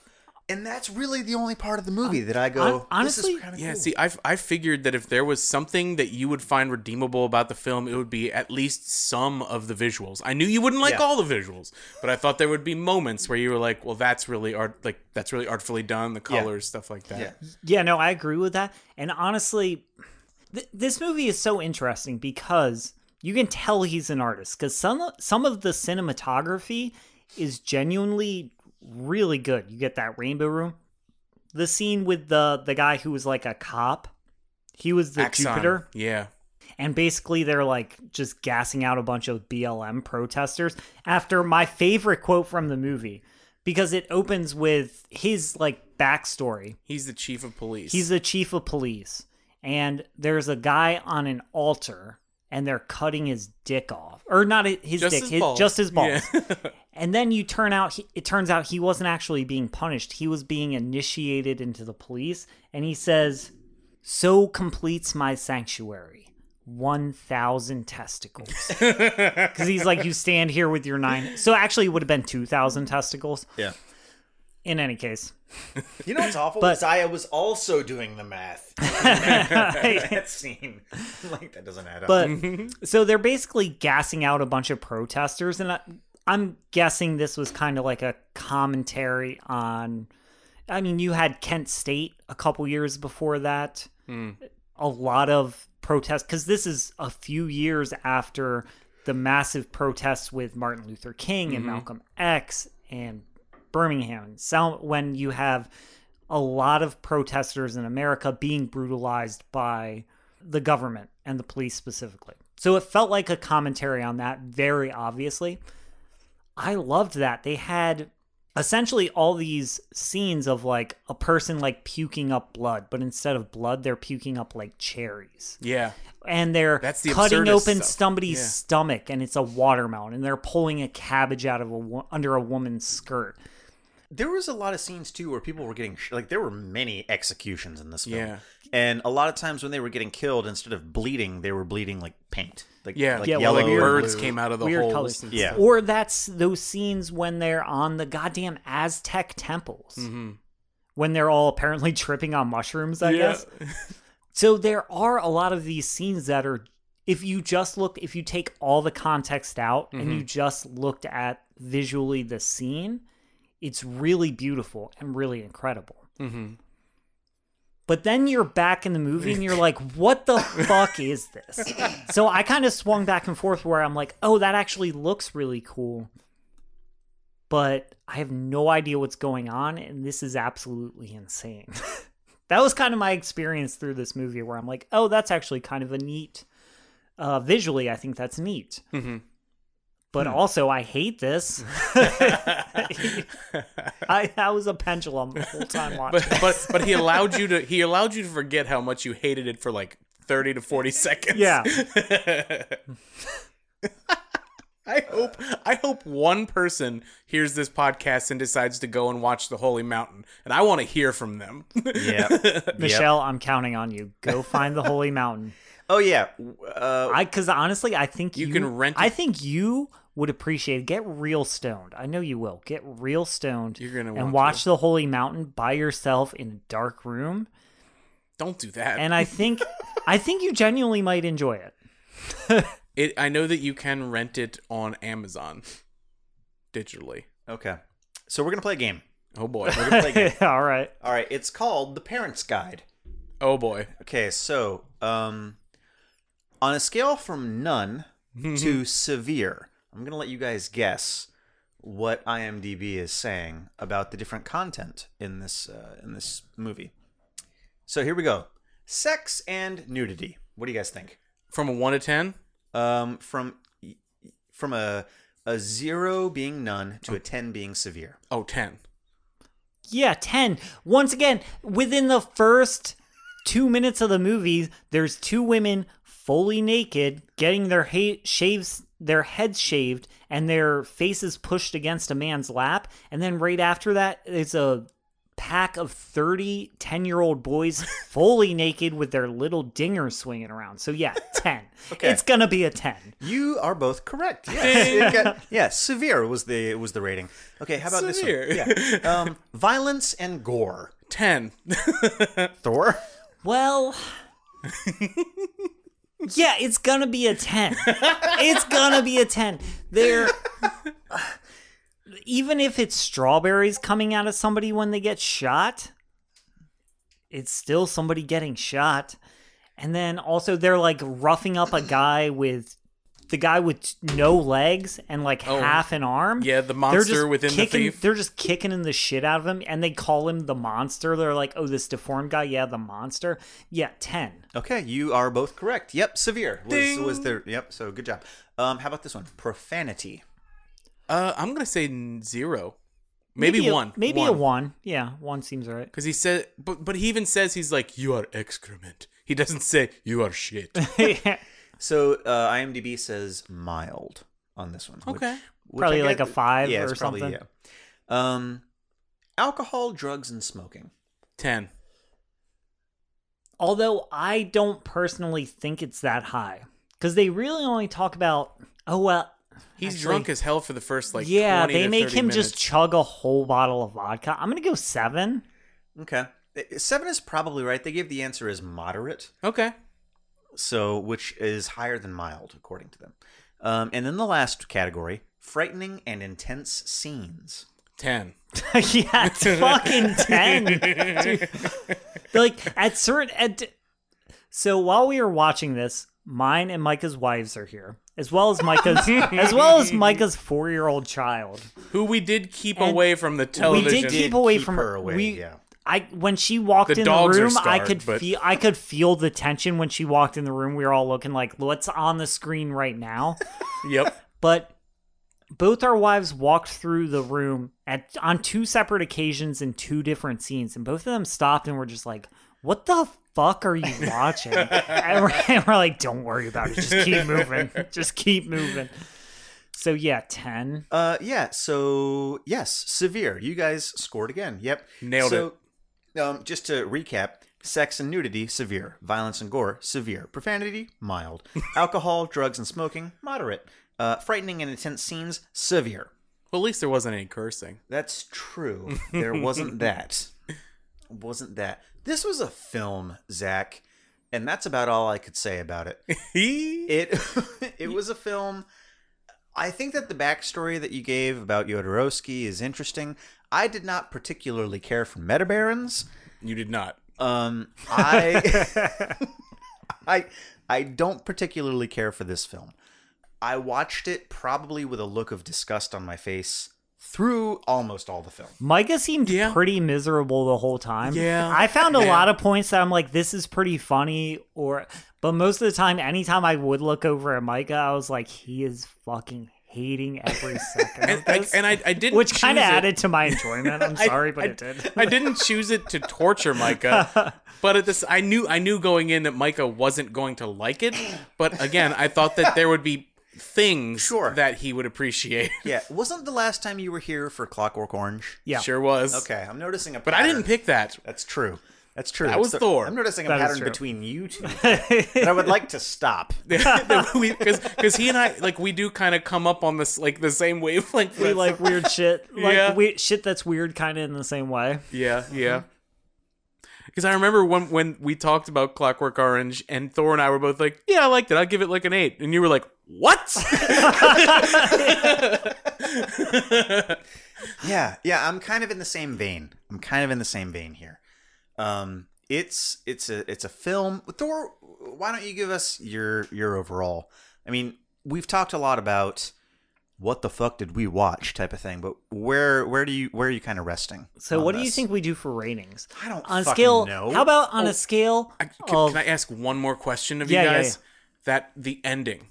and that's really the only part of the movie uh, that I go. hon- this is honestly- kinda Yeah, cool." see, I I figured that if there was something that you would find redeemable about the film, it would be at least some of the visuals. I knew you wouldn't like Yeah. all the visuals, but I thought there would be moments where you were like, "Well, that's really art, like that's really artfully done, the colors, stuff like that." Yeah. Yeah, no, I agree with that. And honestly, th- this movie is so interesting because you can tell he's an artist because some some of the cinematography is genuinely really good. You get that rainbow room, the scene with the the guy who was like a cop. He was the Axon, Jupiter, Yeah. and basically they're like just gassing out a bunch of BLM protesters after my favorite quote from the movie because it opens with his like backstory He's the chief of police. He's the chief of police, and there's a guy on an altar, and they're cutting his dick off, or not his Just dick, his his- just his balls. Yeah. and then you turn out, he, it turns out he wasn't actually being punished; he was being initiated into the police, and he says, "So completes my sanctuary." 1000 testicles. Because he's like you stand here with your nine so actually it would have been 2000 testicles. Yeah, in any case, You know what's awful? But- But I was also doing the math. that scene, like that doesn't add up. but so they're basically gassing out a bunch of protesters, and I, I'm guessing this was kind of like a commentary on. I mean, you had Kent State a couple years before that. Hmm. A lot of protests because this is a few years after the massive protests with Martin Luther King and mm-hmm. Malcolm X and Birmingham. So when you have a lot of protesters in America being brutalized by the government and the police specifically. So it felt like a commentary on that very obviously. I loved that. They had essentially all these scenes of like a person like puking up blood, but instead of blood, they're puking up like cherries. Yeah. And they're That's the cutting open stuff. somebody's Yeah. stomach and it's a watermelon and they're pulling a cabbage out of a under a woman's skirt. There was a lot of scenes too where people were getting like there were many executions in this film. Yeah. And a lot of times when they were getting killed, instead of bleeding, they were bleeding like paint, like Yeah. like Yeah, well, yellow, like birds blue. came out of the Weird holes. colors. Yeah. stuff. Or that's those scenes when they're on the goddamn Aztec temples. Mm-hmm. When they're all apparently tripping on mushrooms, I Yeah. guess. So there are a lot of these scenes that are if you just look if you take all the context out and Mm-hmm. you just looked at visually the scene, it's really beautiful and really incredible. Mm-hmm. But then you're back in the movie and you're like, what the fuck is this? So I kind of swung back and forth where I'm like, oh, that actually looks really cool. But I have no idea what's going on, and this is absolutely insane. that was kind of my experience through this movie where I'm like, oh, that's actually kind of a neat. Uh, visually, I think that's neat. Mhm. But Hmm. also, I hate this. I, I was a pendulum the whole time watching. but but but he allowed you to he allowed you to forget how much you hated it for like 30 to 40 seconds. Yeah. I hope I hope one person hears this podcast and decides to go and watch The Holy Mountain, and I want to hear from them. Yeah. Yep. Michelle, I'm counting on you. Go find the holy mountain. Oh yeah. Uh, I because honestly, I think You you, can rent I think you would appreciate it. Get real stoned. I know you will. Get real stoned. You're gonna and want watch the holy mountain by yourself in a dark room. Don't do that. And I think I think you genuinely might enjoy it. it I know that you can rent it on Amazon digitally. okay. So we're gonna play a game. Oh boy. We're gonna play a game. All right. All right. It's called the Parents Guide. Oh boy. Okay. So, um, on a scale from none to severe, I'm gonna let you guys guess what IMDb is saying about the different content in this uh, in this movie. So here we go. Sex and nudity. What do you guys think? From a 1 to 10? Um, from from a a zero being none to a ten being severe. Oh, 10. Yeah, 10. Once again, within the first two minutes of the movie, there's two women fully naked getting their ha- shaves, their heads shaved, and their faces pushed against a man's lap. And then right after that, it's a pack of 30 10 year old boys fully naked with their little dingers swinging around. So, yeah, 10. Okay. It's going to be a 10. You are both correct. Yes. You got- yeah, severe was the was the rating. Okay, how about Severe. this one? Yeah. Um, violence and gore. 10. Thor. Well, yeah, it's gonna be a 10. It's gonna be a 10. There, even if it's strawberries coming out of somebody when they get shot, it's still somebody getting shot. And then also, they're like roughing up a guy with the guy with no legs and like Oh. half an arm. Yeah, the They're monster just within the kicking, thief. They're just kicking in the shit out of him, and they call him the monster. They're like, "Oh, this deformed guy, yeah, the monster." Yeah, ten. Okay, you are both correct. Yep, severe was Ding. was there. Yep, so good job. Um, how about this one? Profanity. Uh, I'm going to say 0. Maybe, a, 1. Maybe a one. Yeah, one seems right. Cuz he said but but he even says he's like you are excrement. He doesn't say you are shit. So uh, IMDb says mild on this one. Okay. which Probably I like a five yeah, or probably, something. Yeah. Um, alcohol, drugs, and smoking. 10. Although I don't personally think it's that high because they really only talk about. Oh well, He's Actually- drunk as hell for the first like yeah, 20 they make him minutes. just chug a whole bottle of vodka. I'm gonna go seven. Okay. Uh, Seven is probably right. They give the answer as moderate, okay. So which is higher than mild, according to them. Um, and then the last category: frightening and intense scenes. Ten. yeah, fucking ten. Dude. Like at certain at so while we were watching this, mine and Micah's wives are here, as well as Micah's as well as Micah's four year old child. Who we did keep And away from the television. we did keep Did away keep from her away, We, yeah. I when she walked The in the dogs are room, I could but- feel I could feel the tension when she walked in the room. We were all looking like, "What's on the screen right now?" Yep. but both our wives walked through the room at on two separate occasions in two different scenes, and both of them stopped and were just like, "What the fuck are you watching?" and, we're, and we're like, "Don't worry about it. Just keep moving. Just keep moving." So yeah, ten. Uh, yeah. So yes, severe. You guys scored again. Yep, Nailed so, it. Um, just to recap: sex and nudity, severe. Violence and gore, severe. Profanity, mild. Alcohol, drugs, and smoking, moderate. Uh, frightening and intense scenes, severe. Well, at least there wasn't any cursing. That's true. There wasn't that. Wasn't that. This was a film, Zach, and that's about all I could say about it. It it was a film. I think that the backstory that you gave about Jodorowsky is interesting. I did not particularly care for Metabarons. you did not. Um, I I I don't particularly care for this film. I watched it probably with a look of disgust on my face through almost all the film. Micah seemed Yeah. pretty miserable the whole time. Yeah. I found a Yeah. lot of points that I'm like, this is pretty funny, or but most of the time, anytime I would look over at Micah, I was like, he is fucking hating every second And of I, and I, I didn't which kind of added to my enjoyment. I'm I- sorry, but I- it did. I didn't choose it to torture Micah, but at this, I knew I knew going in that Micah wasn't going to like it. But again, I thought that there would be things Sure. that he would appreciate. Yeah, wasn't the last time you were here for Clockwork Orange? Yeah. Sure was. Okay, I'm noticing a Pattern. but I didn't pick that. That's true. That's true. That was the- Thor. I'm noticing a That is pattern between you two that I would like to stop. Because he and I like we do kind of come up on this like the same wavelength. We like weird shit, like Yeah. we, shit that's weird, kind of in the same way. Yeah, yeah. Because I remember when when we talked about Clockwork Orange, and Thor and I were both like, "Yeah, I liked it. I'll give it like an eight. and you were like, "What?" Yeah, yeah. I'm kind of in the same vein. I'm kind of in the same vein here. Um, it's it's a it's a film. Thor, why don't you give us your your overall? I mean, we've talked a lot about what the fuck did we watch type of thing, but where where do you where are you kind of resting? So, on what do you think we do for ratings? I don't on a fucking scale. know. How about on Oh, a scale I, can, of can I ask one more question of Yeah, you yeah, guys? That the ending,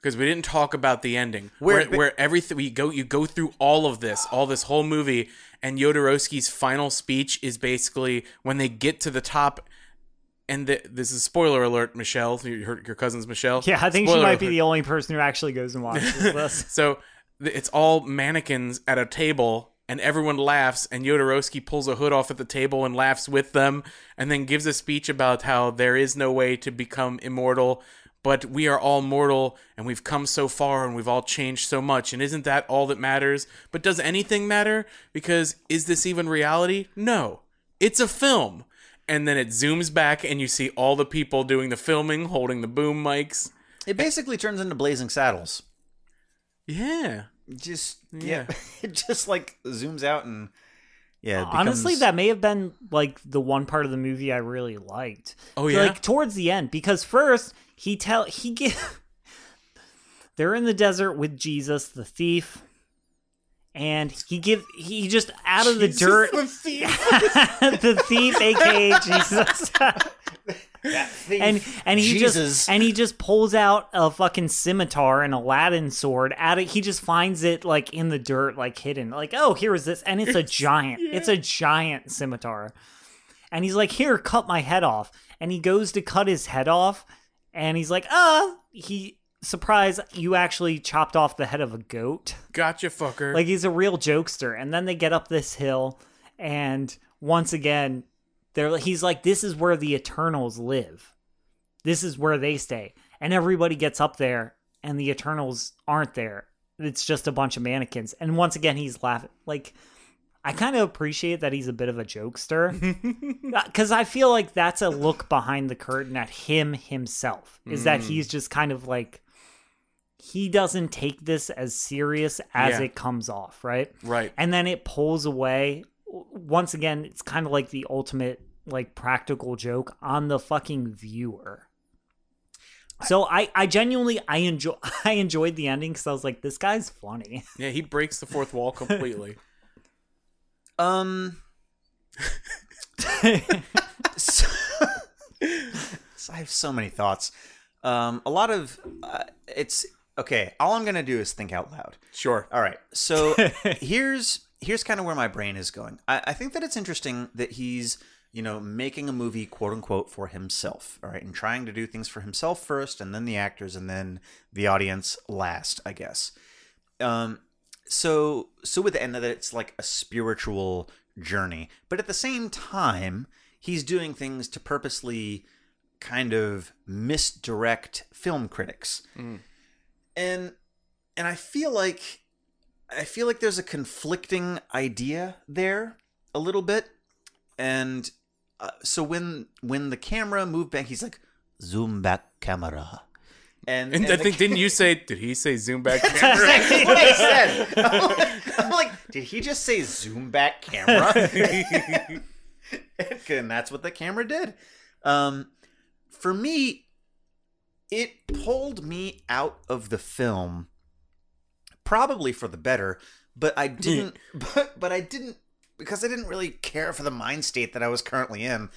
because we didn't talk about the ending, Where- where where, everything we go, you go through all of this, all this whole movie, and Jodorowsky's final speech is basically when they get to the top. And the, this is spoiler alert, Michelle. Your, your cousin's Michelle. Yeah, I think she Spoiler might be the only person who actually goes and watches this. So it's all mannequins at a table, and everyone laughs. And Jodorowsky pulls a hood off at the table and laughs with them, and then gives a speech about how there is no way to become immortal, but we are all mortal, and we've come so far, and we've all changed so much. And isn't that all that matters? But does anything matter? Because is this even reality? No, it's a film. And then it zooms back, and you see all the people doing the filming, holding the boom mics. It basically turns into Blazing Saddles. Yeah. Just Yeah. yeah, it just like zooms out and yeah. It Honestly, that may have been like the one part of the movie I really liked. Oh, yeah? like towards the end, because first he tell he get they're in the desert with Jesus, the thief, and he give he just out of the dirt the thief, aka Jesus. and and he Jesus. just and he just pulls out a fucking scimitar and Aladdin sword out of he just finds it like in the dirt like hidden. Like oh here is this. And it's a giant. it's a giant scimitar. And he's like here cut my head off. And he goes to cut his head off and he's like ah he surprise you actually chopped off the head of a goat Gotcha, fucker. like he's a real jokester and then they get up this hill and once again they're he's like this is where the eternals live this is where they stay and everybody gets up there and the eternals aren't there it's just a bunch of mannequins. And once again, he's laughing. Like, I kind of appreciate that he's a bit of a jokester uh, because I feel like that's a look behind the curtain at him himself. Is that mm. he's just kind of like he doesn't take this as serious as Yeah. it comes off, right? Right. And then it pulls away. Once again, it's kind of like the ultimate like practical joke on the fucking viewer. So I, I genuinely I enjoy I enjoyed the ending because I was like, this guy's funny. Yeah, he breaks the fourth wall completely. Um. so, I have so many thoughts. Um, a lot of uh, it's okay. All I'm gonna do is think out loud. Sure. All right. So here's here's kind of where my brain is going. I, I think that it's interesting that he's you know making a movie quote unquote for himself. All right, and trying to do things for himself first, and then the actors, and then the audience last. I guess. Um. So so with the end of it, it's like a spiritual journey, but at the same time, he's doing things to purposely kind of misdirect film critics. And and I feel like I feel like there's a conflicting idea there a little bit. And uh, so when when the camera moved back, he's like, "Zoom back, camera." And, And, and I think didn't you say? Did he say zoom back? That's camera? exactly what I said. I'm like, I'm like, did he just say zoom back camera? and that's what the camera did. Um, for me, it pulled me out of the film, probably for the better. But I didn't. but but I didn't because I didn't really care for the mind state that I was currently in.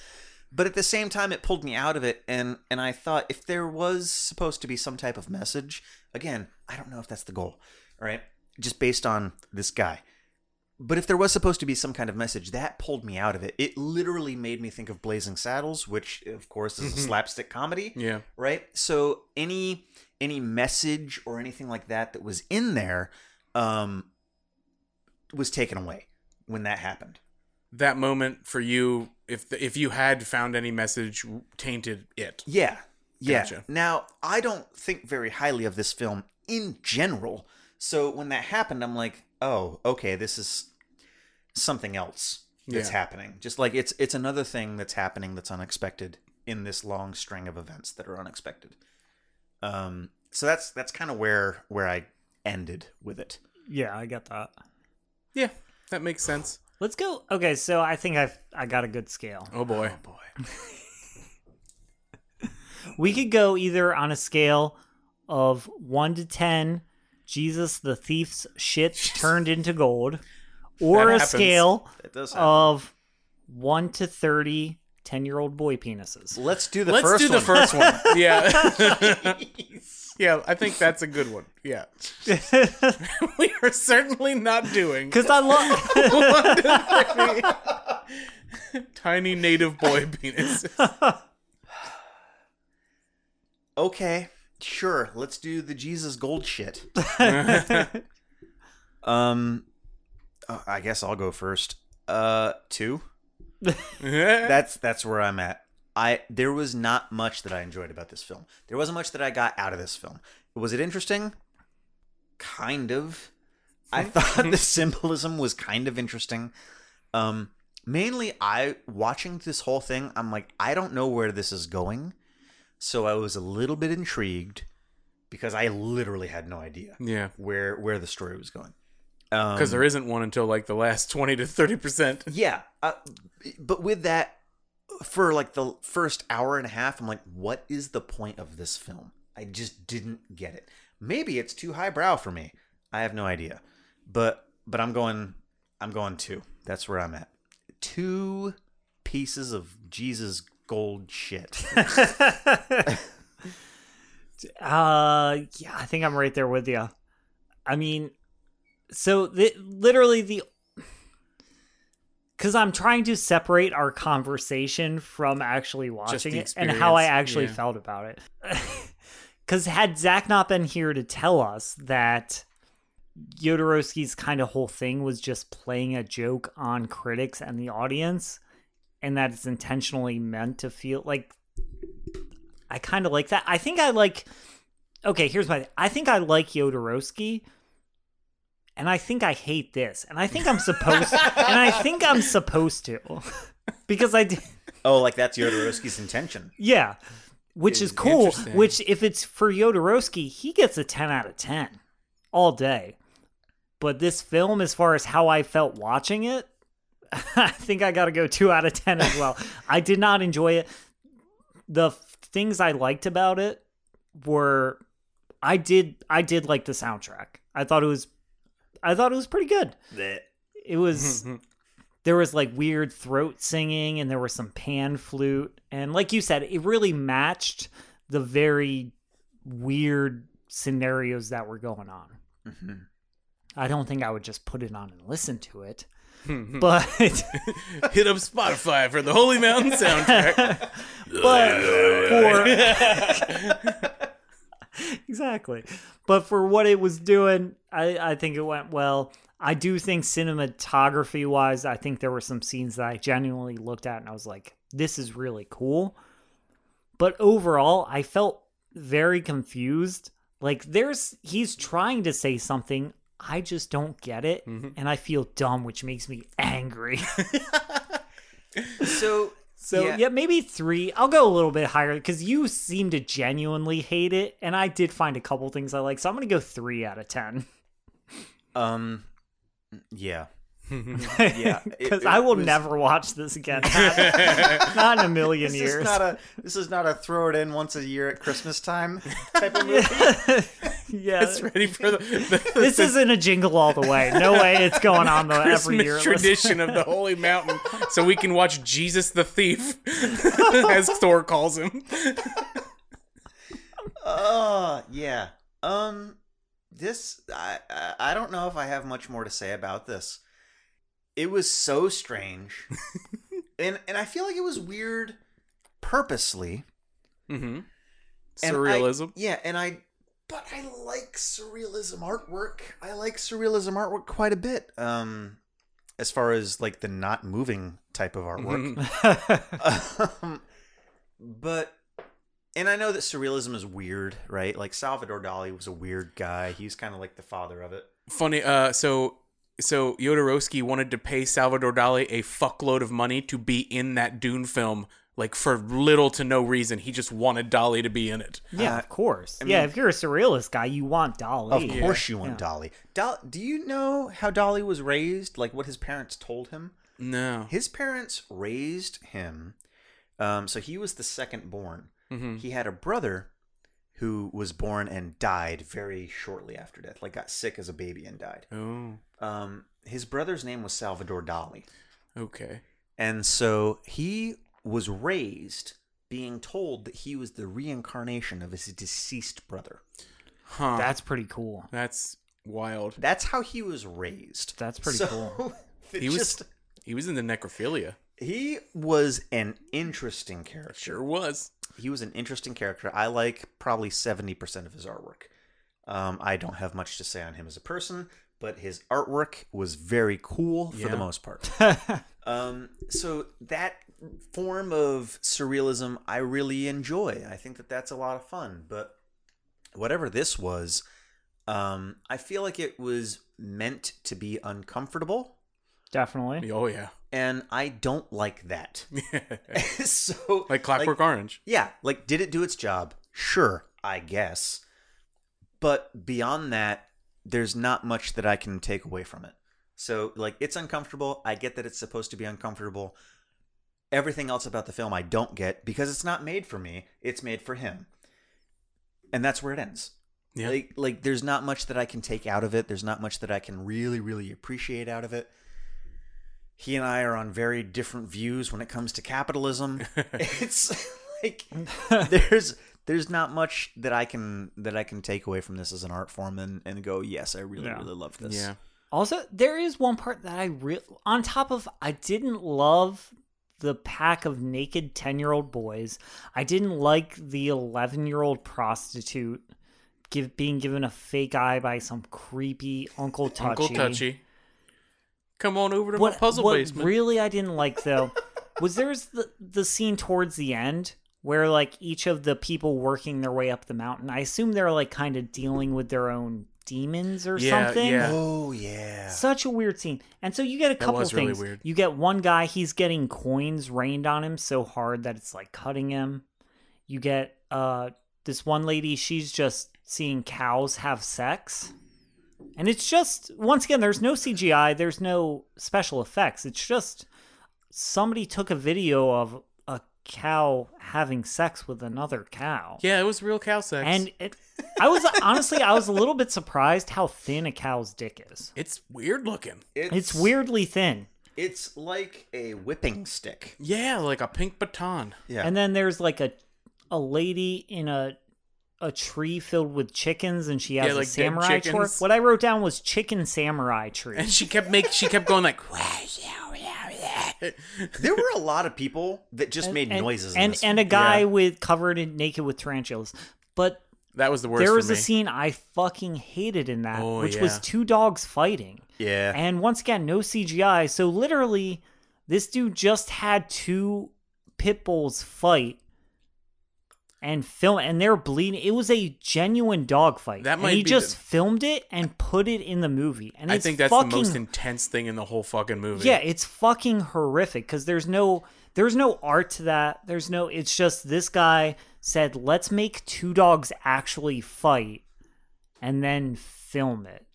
But at the same time, it pulled me out of it, and and I thought if there was supposed to be some type of message, again, I don't know if that's the goal, right Just based on this guy. But if there was supposed to be some kind of message, that pulled me out of it. It literally made me think of Blazing Saddles, which of course is a slapstick comedy yeah. right so any any message or anything like that that was in there um was taken away when that happened That moment for you, if the, if you had found any message, tainted it. yeah yeah Gotcha. now i don't think very highly of this film in general so when that happened i'm like oh okay this is something else that's Yeah. happening just like it's it's another thing that's happening that's unexpected in this long string of events that are unexpected um so that's that's kind of where where i ended with it Yeah, I get that. Yeah, that makes sense. Let's go. Okay, so I think I I got a good scale. Oh boy. Oh boy We could go either on a scale of 1 to 10, Jesus the thief's shit turned into gold, or That a scale That does happen. of 1 to 30 10 year old boy penises. Let's do the Let's first do the first one. Yeah. Yeah, I think that's a good one. Yeah. we are certainly not doing Because I love. tiny native boy penis. Okay, sure. Let's do the Jesus gold shit. um, uh, I guess I'll go first. Uh, two. That's that's where I'm at. I there was not much that I enjoyed about this film. There wasn't much that I got out of this film. Was it interesting? Kind of. I thought the symbolism was kind of interesting. Um, mainly, I watching this whole thing. I'm like, I don't know where this is going, so I was a little bit intrigued because I literally had no idea yeah. where where the story was going. Um, Because there isn't one until like the last 20 to 30%. yeah, uh, but with that, for like the first hour and a half, I'm like, what is the point of this film? I just didn't get it. Maybe it's too highbrow for me. I have no idea. But but I'm going I'm going two. That's where I'm at. Two pieces of Jesus gold shit. Uh, yeah, I think I'm right there with you. I mean, so the, literally the because I'm trying to separate our conversation from actually watching it and how I actually yeah. felt about it. Because had Zach not been here to tell us that Jodorowsky's kind of whole thing was just playing a joke on critics and the audience, and that it's intentionally meant to feel like I kind of like that. I think I like. Okay, here's my. I think I like Jodorowsky and I think I hate this, and I think I'm supposed, and I think I'm supposed to, because I did. Oh, like that's Jodorowsky's intention. Yeah. Which is cool. Which, if it's for Jodorowsky, he gets a 10 out of 10 all day. But this film, as far as how I felt watching it, I think I got to go 2 out of 10 as well. I did not enjoy it. The f- things I liked about it were I did I did like the soundtrack. I thought it was I thought it was pretty good. It was mm-hmm. there was like weird throat singing and there was some pan flute. And like you said it really matched the very weird scenarios that were going on. Mm-hmm. I don't think i would just put it on and listen to it mm-hmm. but Hit up Spotify for the Holy Mountain soundtrack. but for exactly. But for what it was doing i i think it went well. I do think cinematography wise i think there were some scenes that i genuinely looked at and i was like this is really cool. But overall i felt very confused. Like there's he's trying to say something. I just don't get it mm-hmm. and i feel dumb which makes me angry. So, so yeah. maybe three. I'll go a little bit higher because you seem to genuinely hate it, and I did find a couple things I like. So I'm gonna go three out of ten. um, yeah, yeah. because I will was- never watch this again. Not, not in a million This years. is not a. This is not a throw it in once a year at Christmas time type of movie. yeah, It's ready for the, the, this isn't a jingle all the way. No way it's going on though every Christmas year. tradition of the Holy Mountain, so we can watch Jesus the Thief, as Thor calls him. Oh yeah. Um, this I- I don't know if I have much more to say about this. It was so strange, and and I feel like it was weird, purposely. Mm-hmm. And I- Surrealism. yeah, and I, but I like surrealism artwork. I like surrealism artwork quite a bit. Um, as far as like the not moving type of artwork. Mhm. um, but and I know that surrealism is weird, right? Like Salvador Dali was a weird guy. He's kind of like the father of it. Funny. Uh, so so Jodorowsky wanted to pay Salvador Dali a fuckload of money to be in that Dune film, like for little to no reason. He just wanted Dali to be in it. yeah, Uh, of course. I yeah, mean- if you're a surrealist guy, you want Dali. Of course, you want Yeah. Dali. Dal- do you know how Dali was raised? Like what his parents told him? No. His parents raised him. Um, so he was the second born. Mm-hmm. He had a brother who was born and died very shortly after death. Like got sick as a baby and died. Oh. Um, his brother's name was Salvador Dali. Okay. And so he was raised being told that he was the reincarnation of his deceased brother. Huh. That's pretty cool. That's wild. That's how he was raised. That's pretty So, cool. it He was just- he was into necrophilia. he was an interesting character. Sure was. He was an interesting character. I like probably 70% of his artwork. Um, I don't have much to say on him as a person, but his artwork was very cool for Yeah. the most part. Um, so that form of surrealism I really enjoy. I think that that's a lot of fun. But whatever this was, um, I feel like it was meant to be uncomfortable, Definitely. Oh yeah. and I don't like that. so like Clockwork Orange. yeah, like did it do its job? Sure, I guess. But beyond that, there's not much that I can take away from it. So like it's uncomfortable. I get that it's supposed to be uncomfortable. Everything else about the film I don't get because it's not made for me. It's made for him. And that's where it ends. Yeah. Like like there's not much that I can take out of it. There's not much that I can really really appreciate out of it. He and I are on very different views when it comes to capitalism. it's like there's there's not much that I can that I can take away from this as an art form and, and go, yes, I really Yeah. really love this. yeah. Also, there is one part that I re- on top of I didn't love the pack of naked 10-year-old boys. I didn't like the 11-year-old prostitute give being given a fake eye by some creepy Uncle Touchy. Uncle Touchy. Come on over to What, my puzzle what basement. really I didn't like though was there's the the scene towards the end where like each of the people working their way up the mountain. I assume they're like kind of dealing with their own demons or Yeah, something. yeah. Oh yeah. Such a weird scene. And so you get a couple was really things. weird. You get one guy, he's getting coins rained on him so hard that it's like cutting him. You get uh this one lady, she's just seeing cows have sex. And it's just once again, there's no CGI, there's no special effects. It's just somebody took a video of a cow having sex with another cow. Yeah, it was real cow sex. And it, I was honestly, I was a little bit surprised how thin a cow's dick is. it's weird looking. It's weirdly thin. It's like a whipping stick. Yeah, like a pink baton. Yeah. And then there's like a a lady in a a tree filled with chickens and she has Yeah, a like dead samurai sword. chickens. What I wrote down was chicken samurai tree. And she kept make she kept going like there were a lot of people that just made and, noises. And and a guy Yeah. with covered in naked with tarantulas. But That was the worst there for was me. a scene I fucking hated in that, Oh, which was two dogs fighting. Yeah. And once again, no CGI. So literally, this dude just had two pit bulls fight and film, and they're bleeding. It was a genuine dog fight. That and might he be just the- filmed it and put it in the movie. And I it's think that's fucking, the most intense thing in the whole fucking movie. Yeah, it's fucking horrific because there's no there's no art to that. There's no. It's just this guy said, "Let's make two dogs actually fight, and then film it."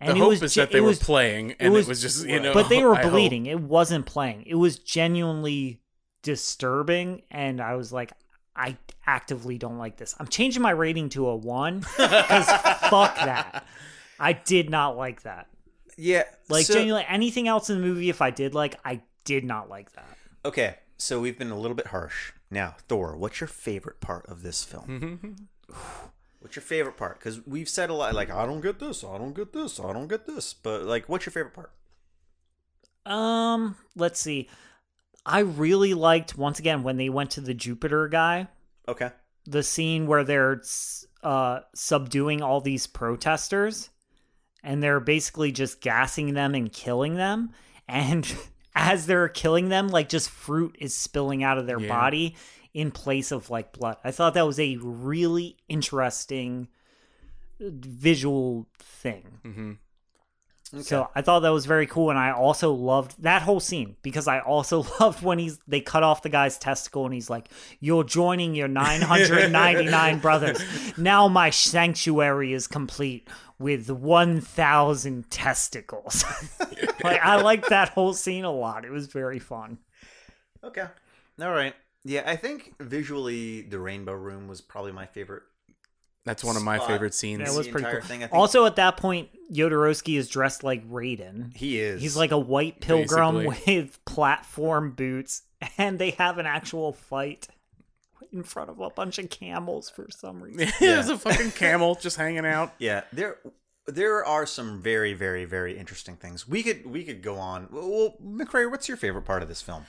And the it hope was is ge- that they it were was- playing and it was- was, just you know but they were I hope. bleeding. It wasn't playing. It was genuinely disturbing, and I was like, I actively don't like this. I'm changing my rating to a one because fuck that. I did not like that. yeah. Like so- genuinely, anything else in the movie, if I did like, I did not like that. Okay, so we've been a little bit harsh. Now, Thor, what's your favorite part of this film? what's your favorite part? Because we've said a lot, like I don't get this, I don't get this, I don't get this. But like, what's your favorite part? Um, let's see. I really liked once again when they went to the Jupiter guy. Okay. the scene where they're uh, subduing all these protesters and they're basically just gassing them and killing them and as they're killing them like just fruit is spilling out of their Yeah. body in place of like blood i thought that was a really interesting visual thing Mhm. so I thought that was very cool, and I also loved that whole scene because I also loved when he's they cut off the guy's testicle and he's like, "You're joining your 999 brothers. Now my sanctuary is complete with 1,000 testicles." like I liked that whole scene a lot. It was very fun. Okay. All right. Yeah, I think visually, the Rainbow Room was probably my favorite. That's one of my Spot. favorite scenes. That the was pretty entire cool. thing, I think- Also, at that point, Jodorowsky is dressed like Raiden. He is. He's like a white pilgrim Basically. with platform boots, and they have an actual fight in front of a bunch of camels for some reason. There's a fucking camel just hanging out. Yeah, there there are some very very very interesting things. We could we could go on. Well, McRae, what's your favorite part of this film?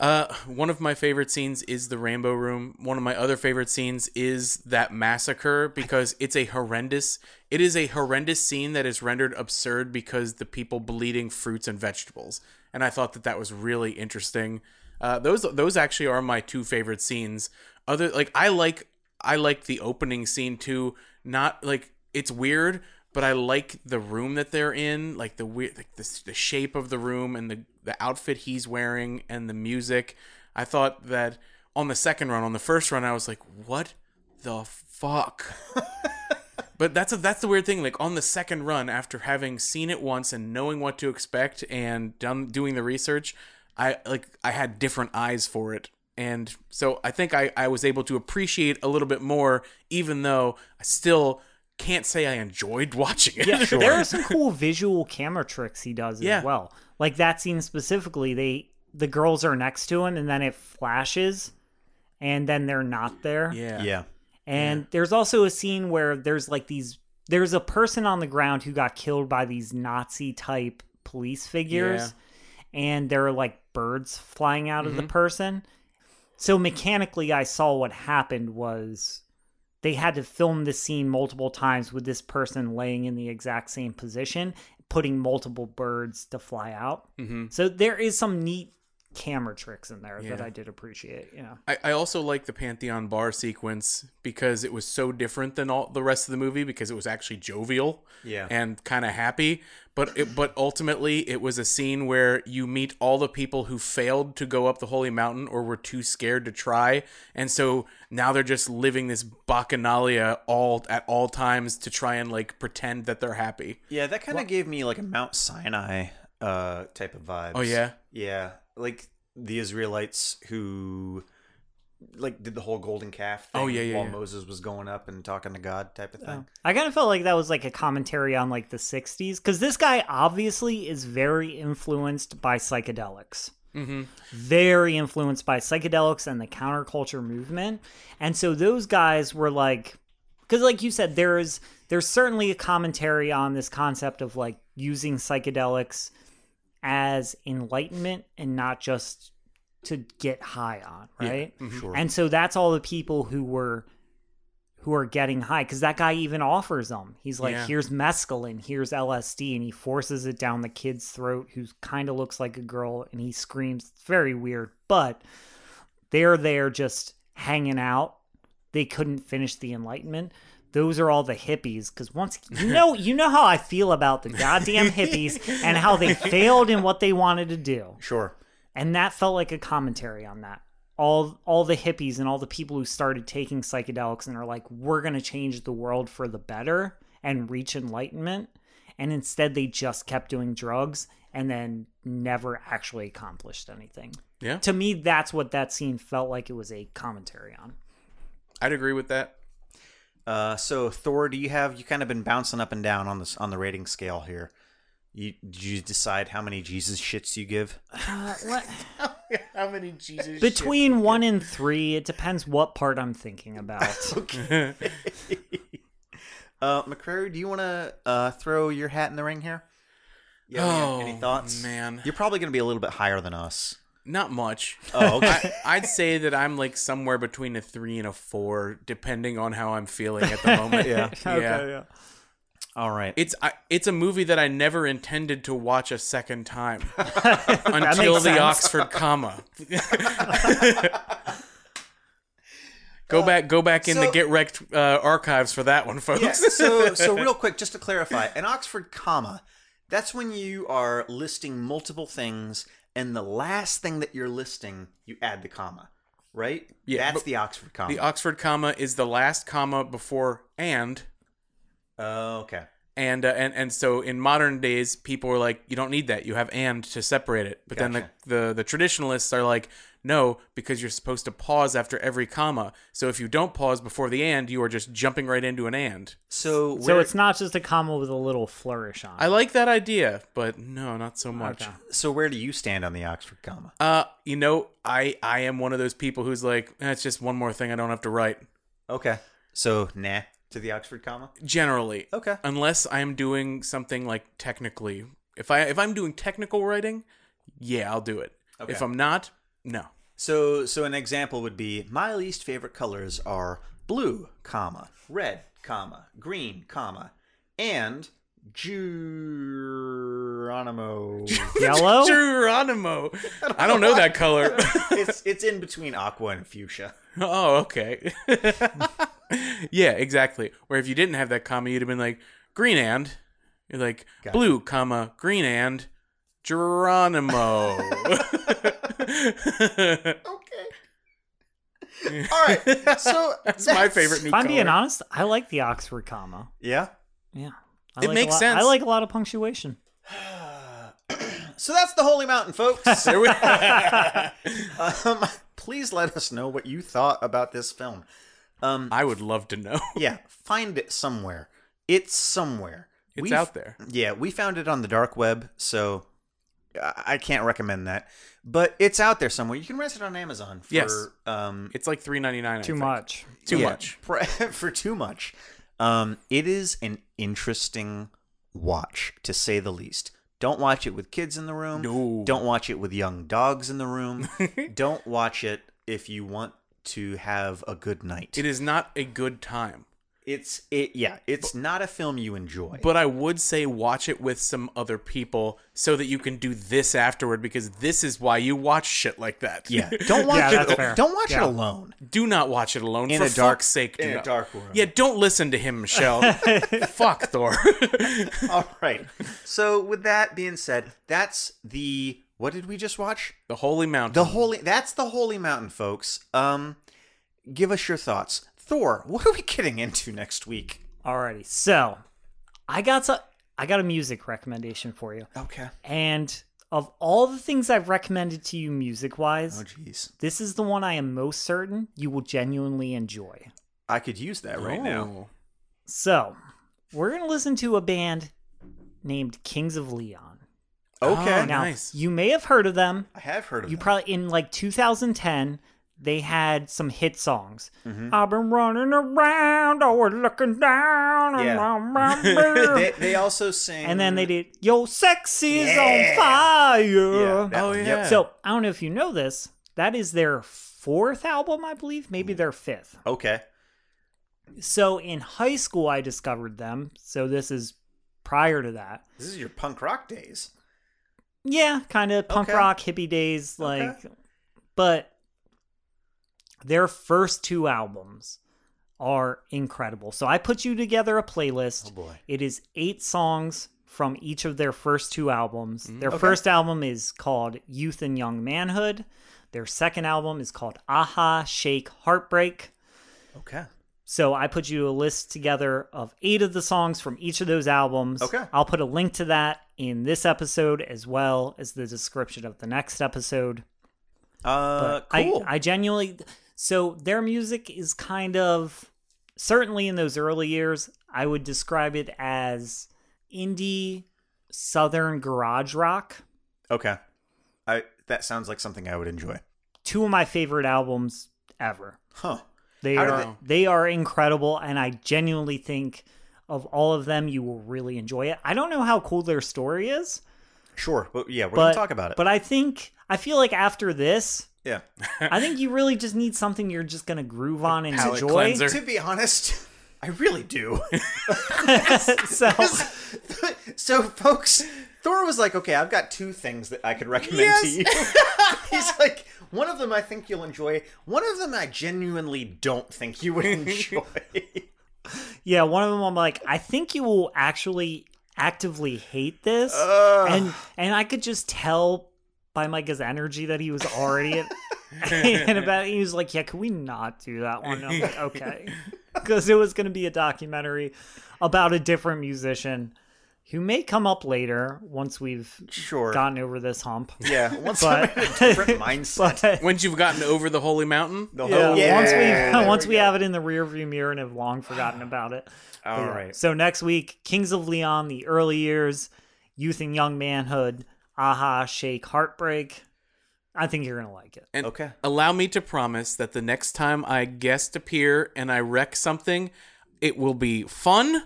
Uh, one of my favorite scenes is the Rainbow Room. One of my other favorite scenes is that massacre because it's a horrendous. It is a horrendous scene that is rendered absurd because the people bleeding fruits and vegetables, and I thought that that was really interesting. Uh, those those actually are my two favorite scenes. Other like I like I like the opening scene too. Not like it's weird, but I like the room that they're in, like the weird, like the, the shape of the room and the the outfit he's wearing and the music. I thought that on the second run, on the first run, I was like, what the fuck. but that's a, that's the weird thing. Like on the second run, after having seen it once and knowing what to expect and done doing the research, I like I had different eyes for it. And so I think I, I was able to appreciate a little bit more, even though I still can't say I enjoyed watching it. Yeah, there are some cool visual camera tricks he does Yeah. as well. Like that scene specifically, they the girls are next to him, and then it flashes, and then they're not there. yeah. Yeah. And there's also a scene where there's like these there's a person on the ground who got killed by these Nazi type police figures and there are like birds flying out of the mm-hmm. person. So mechanically I saw what happened was they had to film the scene multiple times with this person laying in the exact same position, putting multiple birds to fly out. hmm So there is some neat camera tricks in there that I did appreciate. You know, I, I also like the Pantheon bar sequence because it was so different than all the rest of the movie because it was actually jovial Yeah. and kind of happy. But it, but ultimately, it was a scene where you meet all the people who failed to go up the holy mountain or were too scared to try, and so now they're just living this bacchanalia all at all times to try and like pretend that they're happy. Yeah, that kind of gave me like a Mount Sinai uh type of vibes. Oh, yeah? Yeah, like the Israelites who like did the whole golden calf thing Oh, yeah, yeah, while yeah. Moses was going up and talking to God type of thing. I kind of felt like that was like a commentary on like the '60s because this guy obviously is very influenced by psychedelics. Mm-hmm. very influenced by psychedelics and the counterculture movement. And so those guys were like because like you said there's there's certainly a commentary on this concept of like using psychedelics as enlightenment and not just to get high on, right? Mm-hmm. Sure. And so that's all the people who were who are getting high because that guy even offers them. He's like, Yeah. "Here's mescaline, here's LSD," and he forces it down the kid's throat, who kind of looks like a girl, and he screams. It's very weird, but they're there just hanging out. They couldn't finish the Enlightenment. Those are all the hippies because once you know, you know how I feel about the goddamn hippies and how they failed in what they wanted to do. Sure. and that felt like a commentary on that. All all the hippies and all the people who started taking psychedelics and are like we're going to change the world for the better and reach enlightenment. And instead they just kept doing drugs and then never actually accomplished anything. Yeah, to me that's what that scene felt like it was a commentary on. I'd agree with that. Uh, so Thor, do you have you kind of been bouncing up and down on this on the rating scale here? You did you decide how many Jesus shits you give? uh, what- How many Jesus? between one and three it depends what part i'm thinking about okay. Uh, McCrary, do you want to uh, throw your hat in the ring here? Yeah. Oh, any thoughts? man. You're probably going to be a little bit higher than us. Not much. Oh, okay. I, I'd say that I'm like somewhere between a three and a four, depending on how I'm feeling at the moment. Yeah. yeah. All right. It's I, it's a movie that I never intended to watch a second time until the sense. Oxford comma. go back, go back in the So- Get Wrecked uh, archives for that one, folks. Yeah, so so real quick, just to clarify, an Oxford comma, that's when you are listing multiple things, and the last thing that you're listing, you add the comma, right? Yeah, that's the Oxford comma. the Oxford comma is the last comma before and. Oh, okay. And, uh, and and so in modern days, people are like, you don't need that. You have and to separate it. But then the, the the traditionalists are like, no, because you're supposed to pause after every comma. So if you don't pause before the and, you are just jumping right into an and. So so it's not just a comma with a little flourish on it. I like that idea, but no, not so much. Okay. so where do you stand on the Oxford comma? Uh, you know, I I am one of those people who's like, eh, it's just one more thing I don't have to write. Okay. So nah to the Oxford comma. Generally, Okay. unless I'm doing something like technically. If I if I'm doing technical writing, yeah, I'll do it. Okay. If I'm not, no. So so an example would be my least favorite colors are blue, comma, red, comma, green, comma, and Geronimo. Yellow? Geronimo. I don't know that color. it's it's in between aqua and fuchsia. oh, okay. yeah, exactly. Where if you didn't have that comma, you'd have been like green and you're like Gotcha. blue, comma green and Geronimo. Okay. All right. So That's my favorite new If I'm being honest, I like the Oxford comma. Yeah. Yeah. I It like makes lot- sense. I like a lot of punctuation. So that's the Holy Mountain, folks. There we- um, please let us know what you thought about this film. Um, I would love to know. yeah, find it somewhere. It's somewhere. It's We've- out there. Yeah, we found it on the dark web, so I I can't recommend that. But it's out there somewhere. You can rent it on Amazon for Yes. um It's like three ninety nine. Too much. Too yeah, much. for, for too much. Um, it is an interesting watch to say the least. Don't watch it with kids in the room. No. Don't watch it with young dogs in the room. Don't watch it if you want to have a good night. It is not a good time. It's it yeah, it's not a film you enjoy. But I would say watch it with some other people so that you can do this afterward because this is why you watch shit like that. yeah, don't watch Yeah, that's it. fair. Don't watch it alone. Do not watch it alone. In For a dark- fuck's sake, do in a dark room. Yeah, don't listen to him, Michelle. Fuck Thor. All right. So with that being said, that's the what did we just watch? the Holy Mountain. The holy that's the holy mountain, folks. Um give us your thoughts. Thor, what are we getting into next week? Alrighty, so I got some, I got a music recommendation for you, Okay. and of all the things I've recommended to you music wise, Oh jeez. this is the one I am most certain you will genuinely enjoy. I could use that right now. Oh. So we're gonna listen to a band named Kings of Leon. Okay. Oh, Now Nice. you may have heard of them. I have heard of them. You probably in like 2010 they had some hit songs. Mm-hmm. I've been running around, always looking down. and Yeah. I'm- I'm- they, they also sing and then they did "Yo, Sex is Yeah. on fire." Yeah, that Oh, one. yeah. Yep. So I don't know if you know this. That is their fourth album, I believe, maybe their fifth. Okay. So in high school, I discovered them. So this is prior to that. This is your punk rock days. Yeah, kind of punk Okay. rock hippie days, like. But their first two albums are incredible. So I put you together a playlist. Oh boy. It is eight songs from each of their first two albums. Mm, Their first album is called Youth and Young Manhood. Their second album is called Aha Shake Heartbreak. Okay. So I put you a list together of eight of the songs from each of those albums. Okay. I'll put a link to that in this episode as well as the description of the next episode. Uh But cool. I, I genuinely so their music is kind of certainly in those early years, I would describe it as indie southern garage rock. okay. I that sounds like something I would enjoy. Two of my favorite albums ever. Huh. They How are they are incredible, and I genuinely think of all of them, you will really enjoy it. I don't know how cool their story is, Sure. But yeah, we're but gonna talk about it. But I think I feel like after this, yeah. I think you really just need something you're just gonna groove on and enjoy. cleanser. to be honest, I really do. so so folks, Thor was like, "Okay, I've got two things that I could recommend to you." He's like, "One of them I think you'll enjoy. One of them I genuinely don't think you would enjoy." yeah, one of them I'm like, I think you will actually actively hate this, Ugh. and and I could just tell by Micah's energy that he was already at, and about he was like, yeah, can we not do that one? I'm like, okay, because it was going to be a documentary about a different musician who may come up later once we've sure. gotten over this hump. Yeah. Once But- I'm in a different mindset. But Once you've gotten over the Holy Mountain, The yeah, whole- once we there once we go. have it in the rearview mirror and have long forgotten about it. All But yeah. right. So next week, Kings of Leon, the early years, youth and young manhood, aha, shake, heartbreak. I think you're gonna like it. and Okay. allow me to promise that the next time I guest appear and I wreck something, it will be fun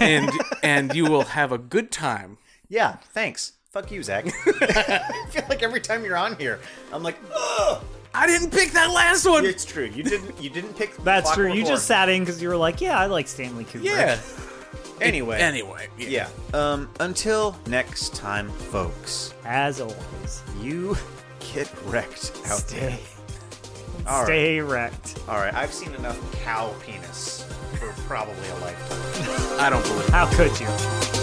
and and you will have a good time. Yeah. Thanks. Fuck you, Zach. I feel like every time you're on here, I'm like, ugh. I didn't pick that last one. It's true. You didn't. You didn't pick. That's true. You just sat in because you were like, "Yeah, I like Stanley Kubrick." Yeah. Anyway. Anyway. Yeah. Um. Until next time, folks. As always, You get wrecked out there. stay, All right. stay wrecked. All right. I've seen enough cow penis for probably a lifetime. I don't believe. it. How could you?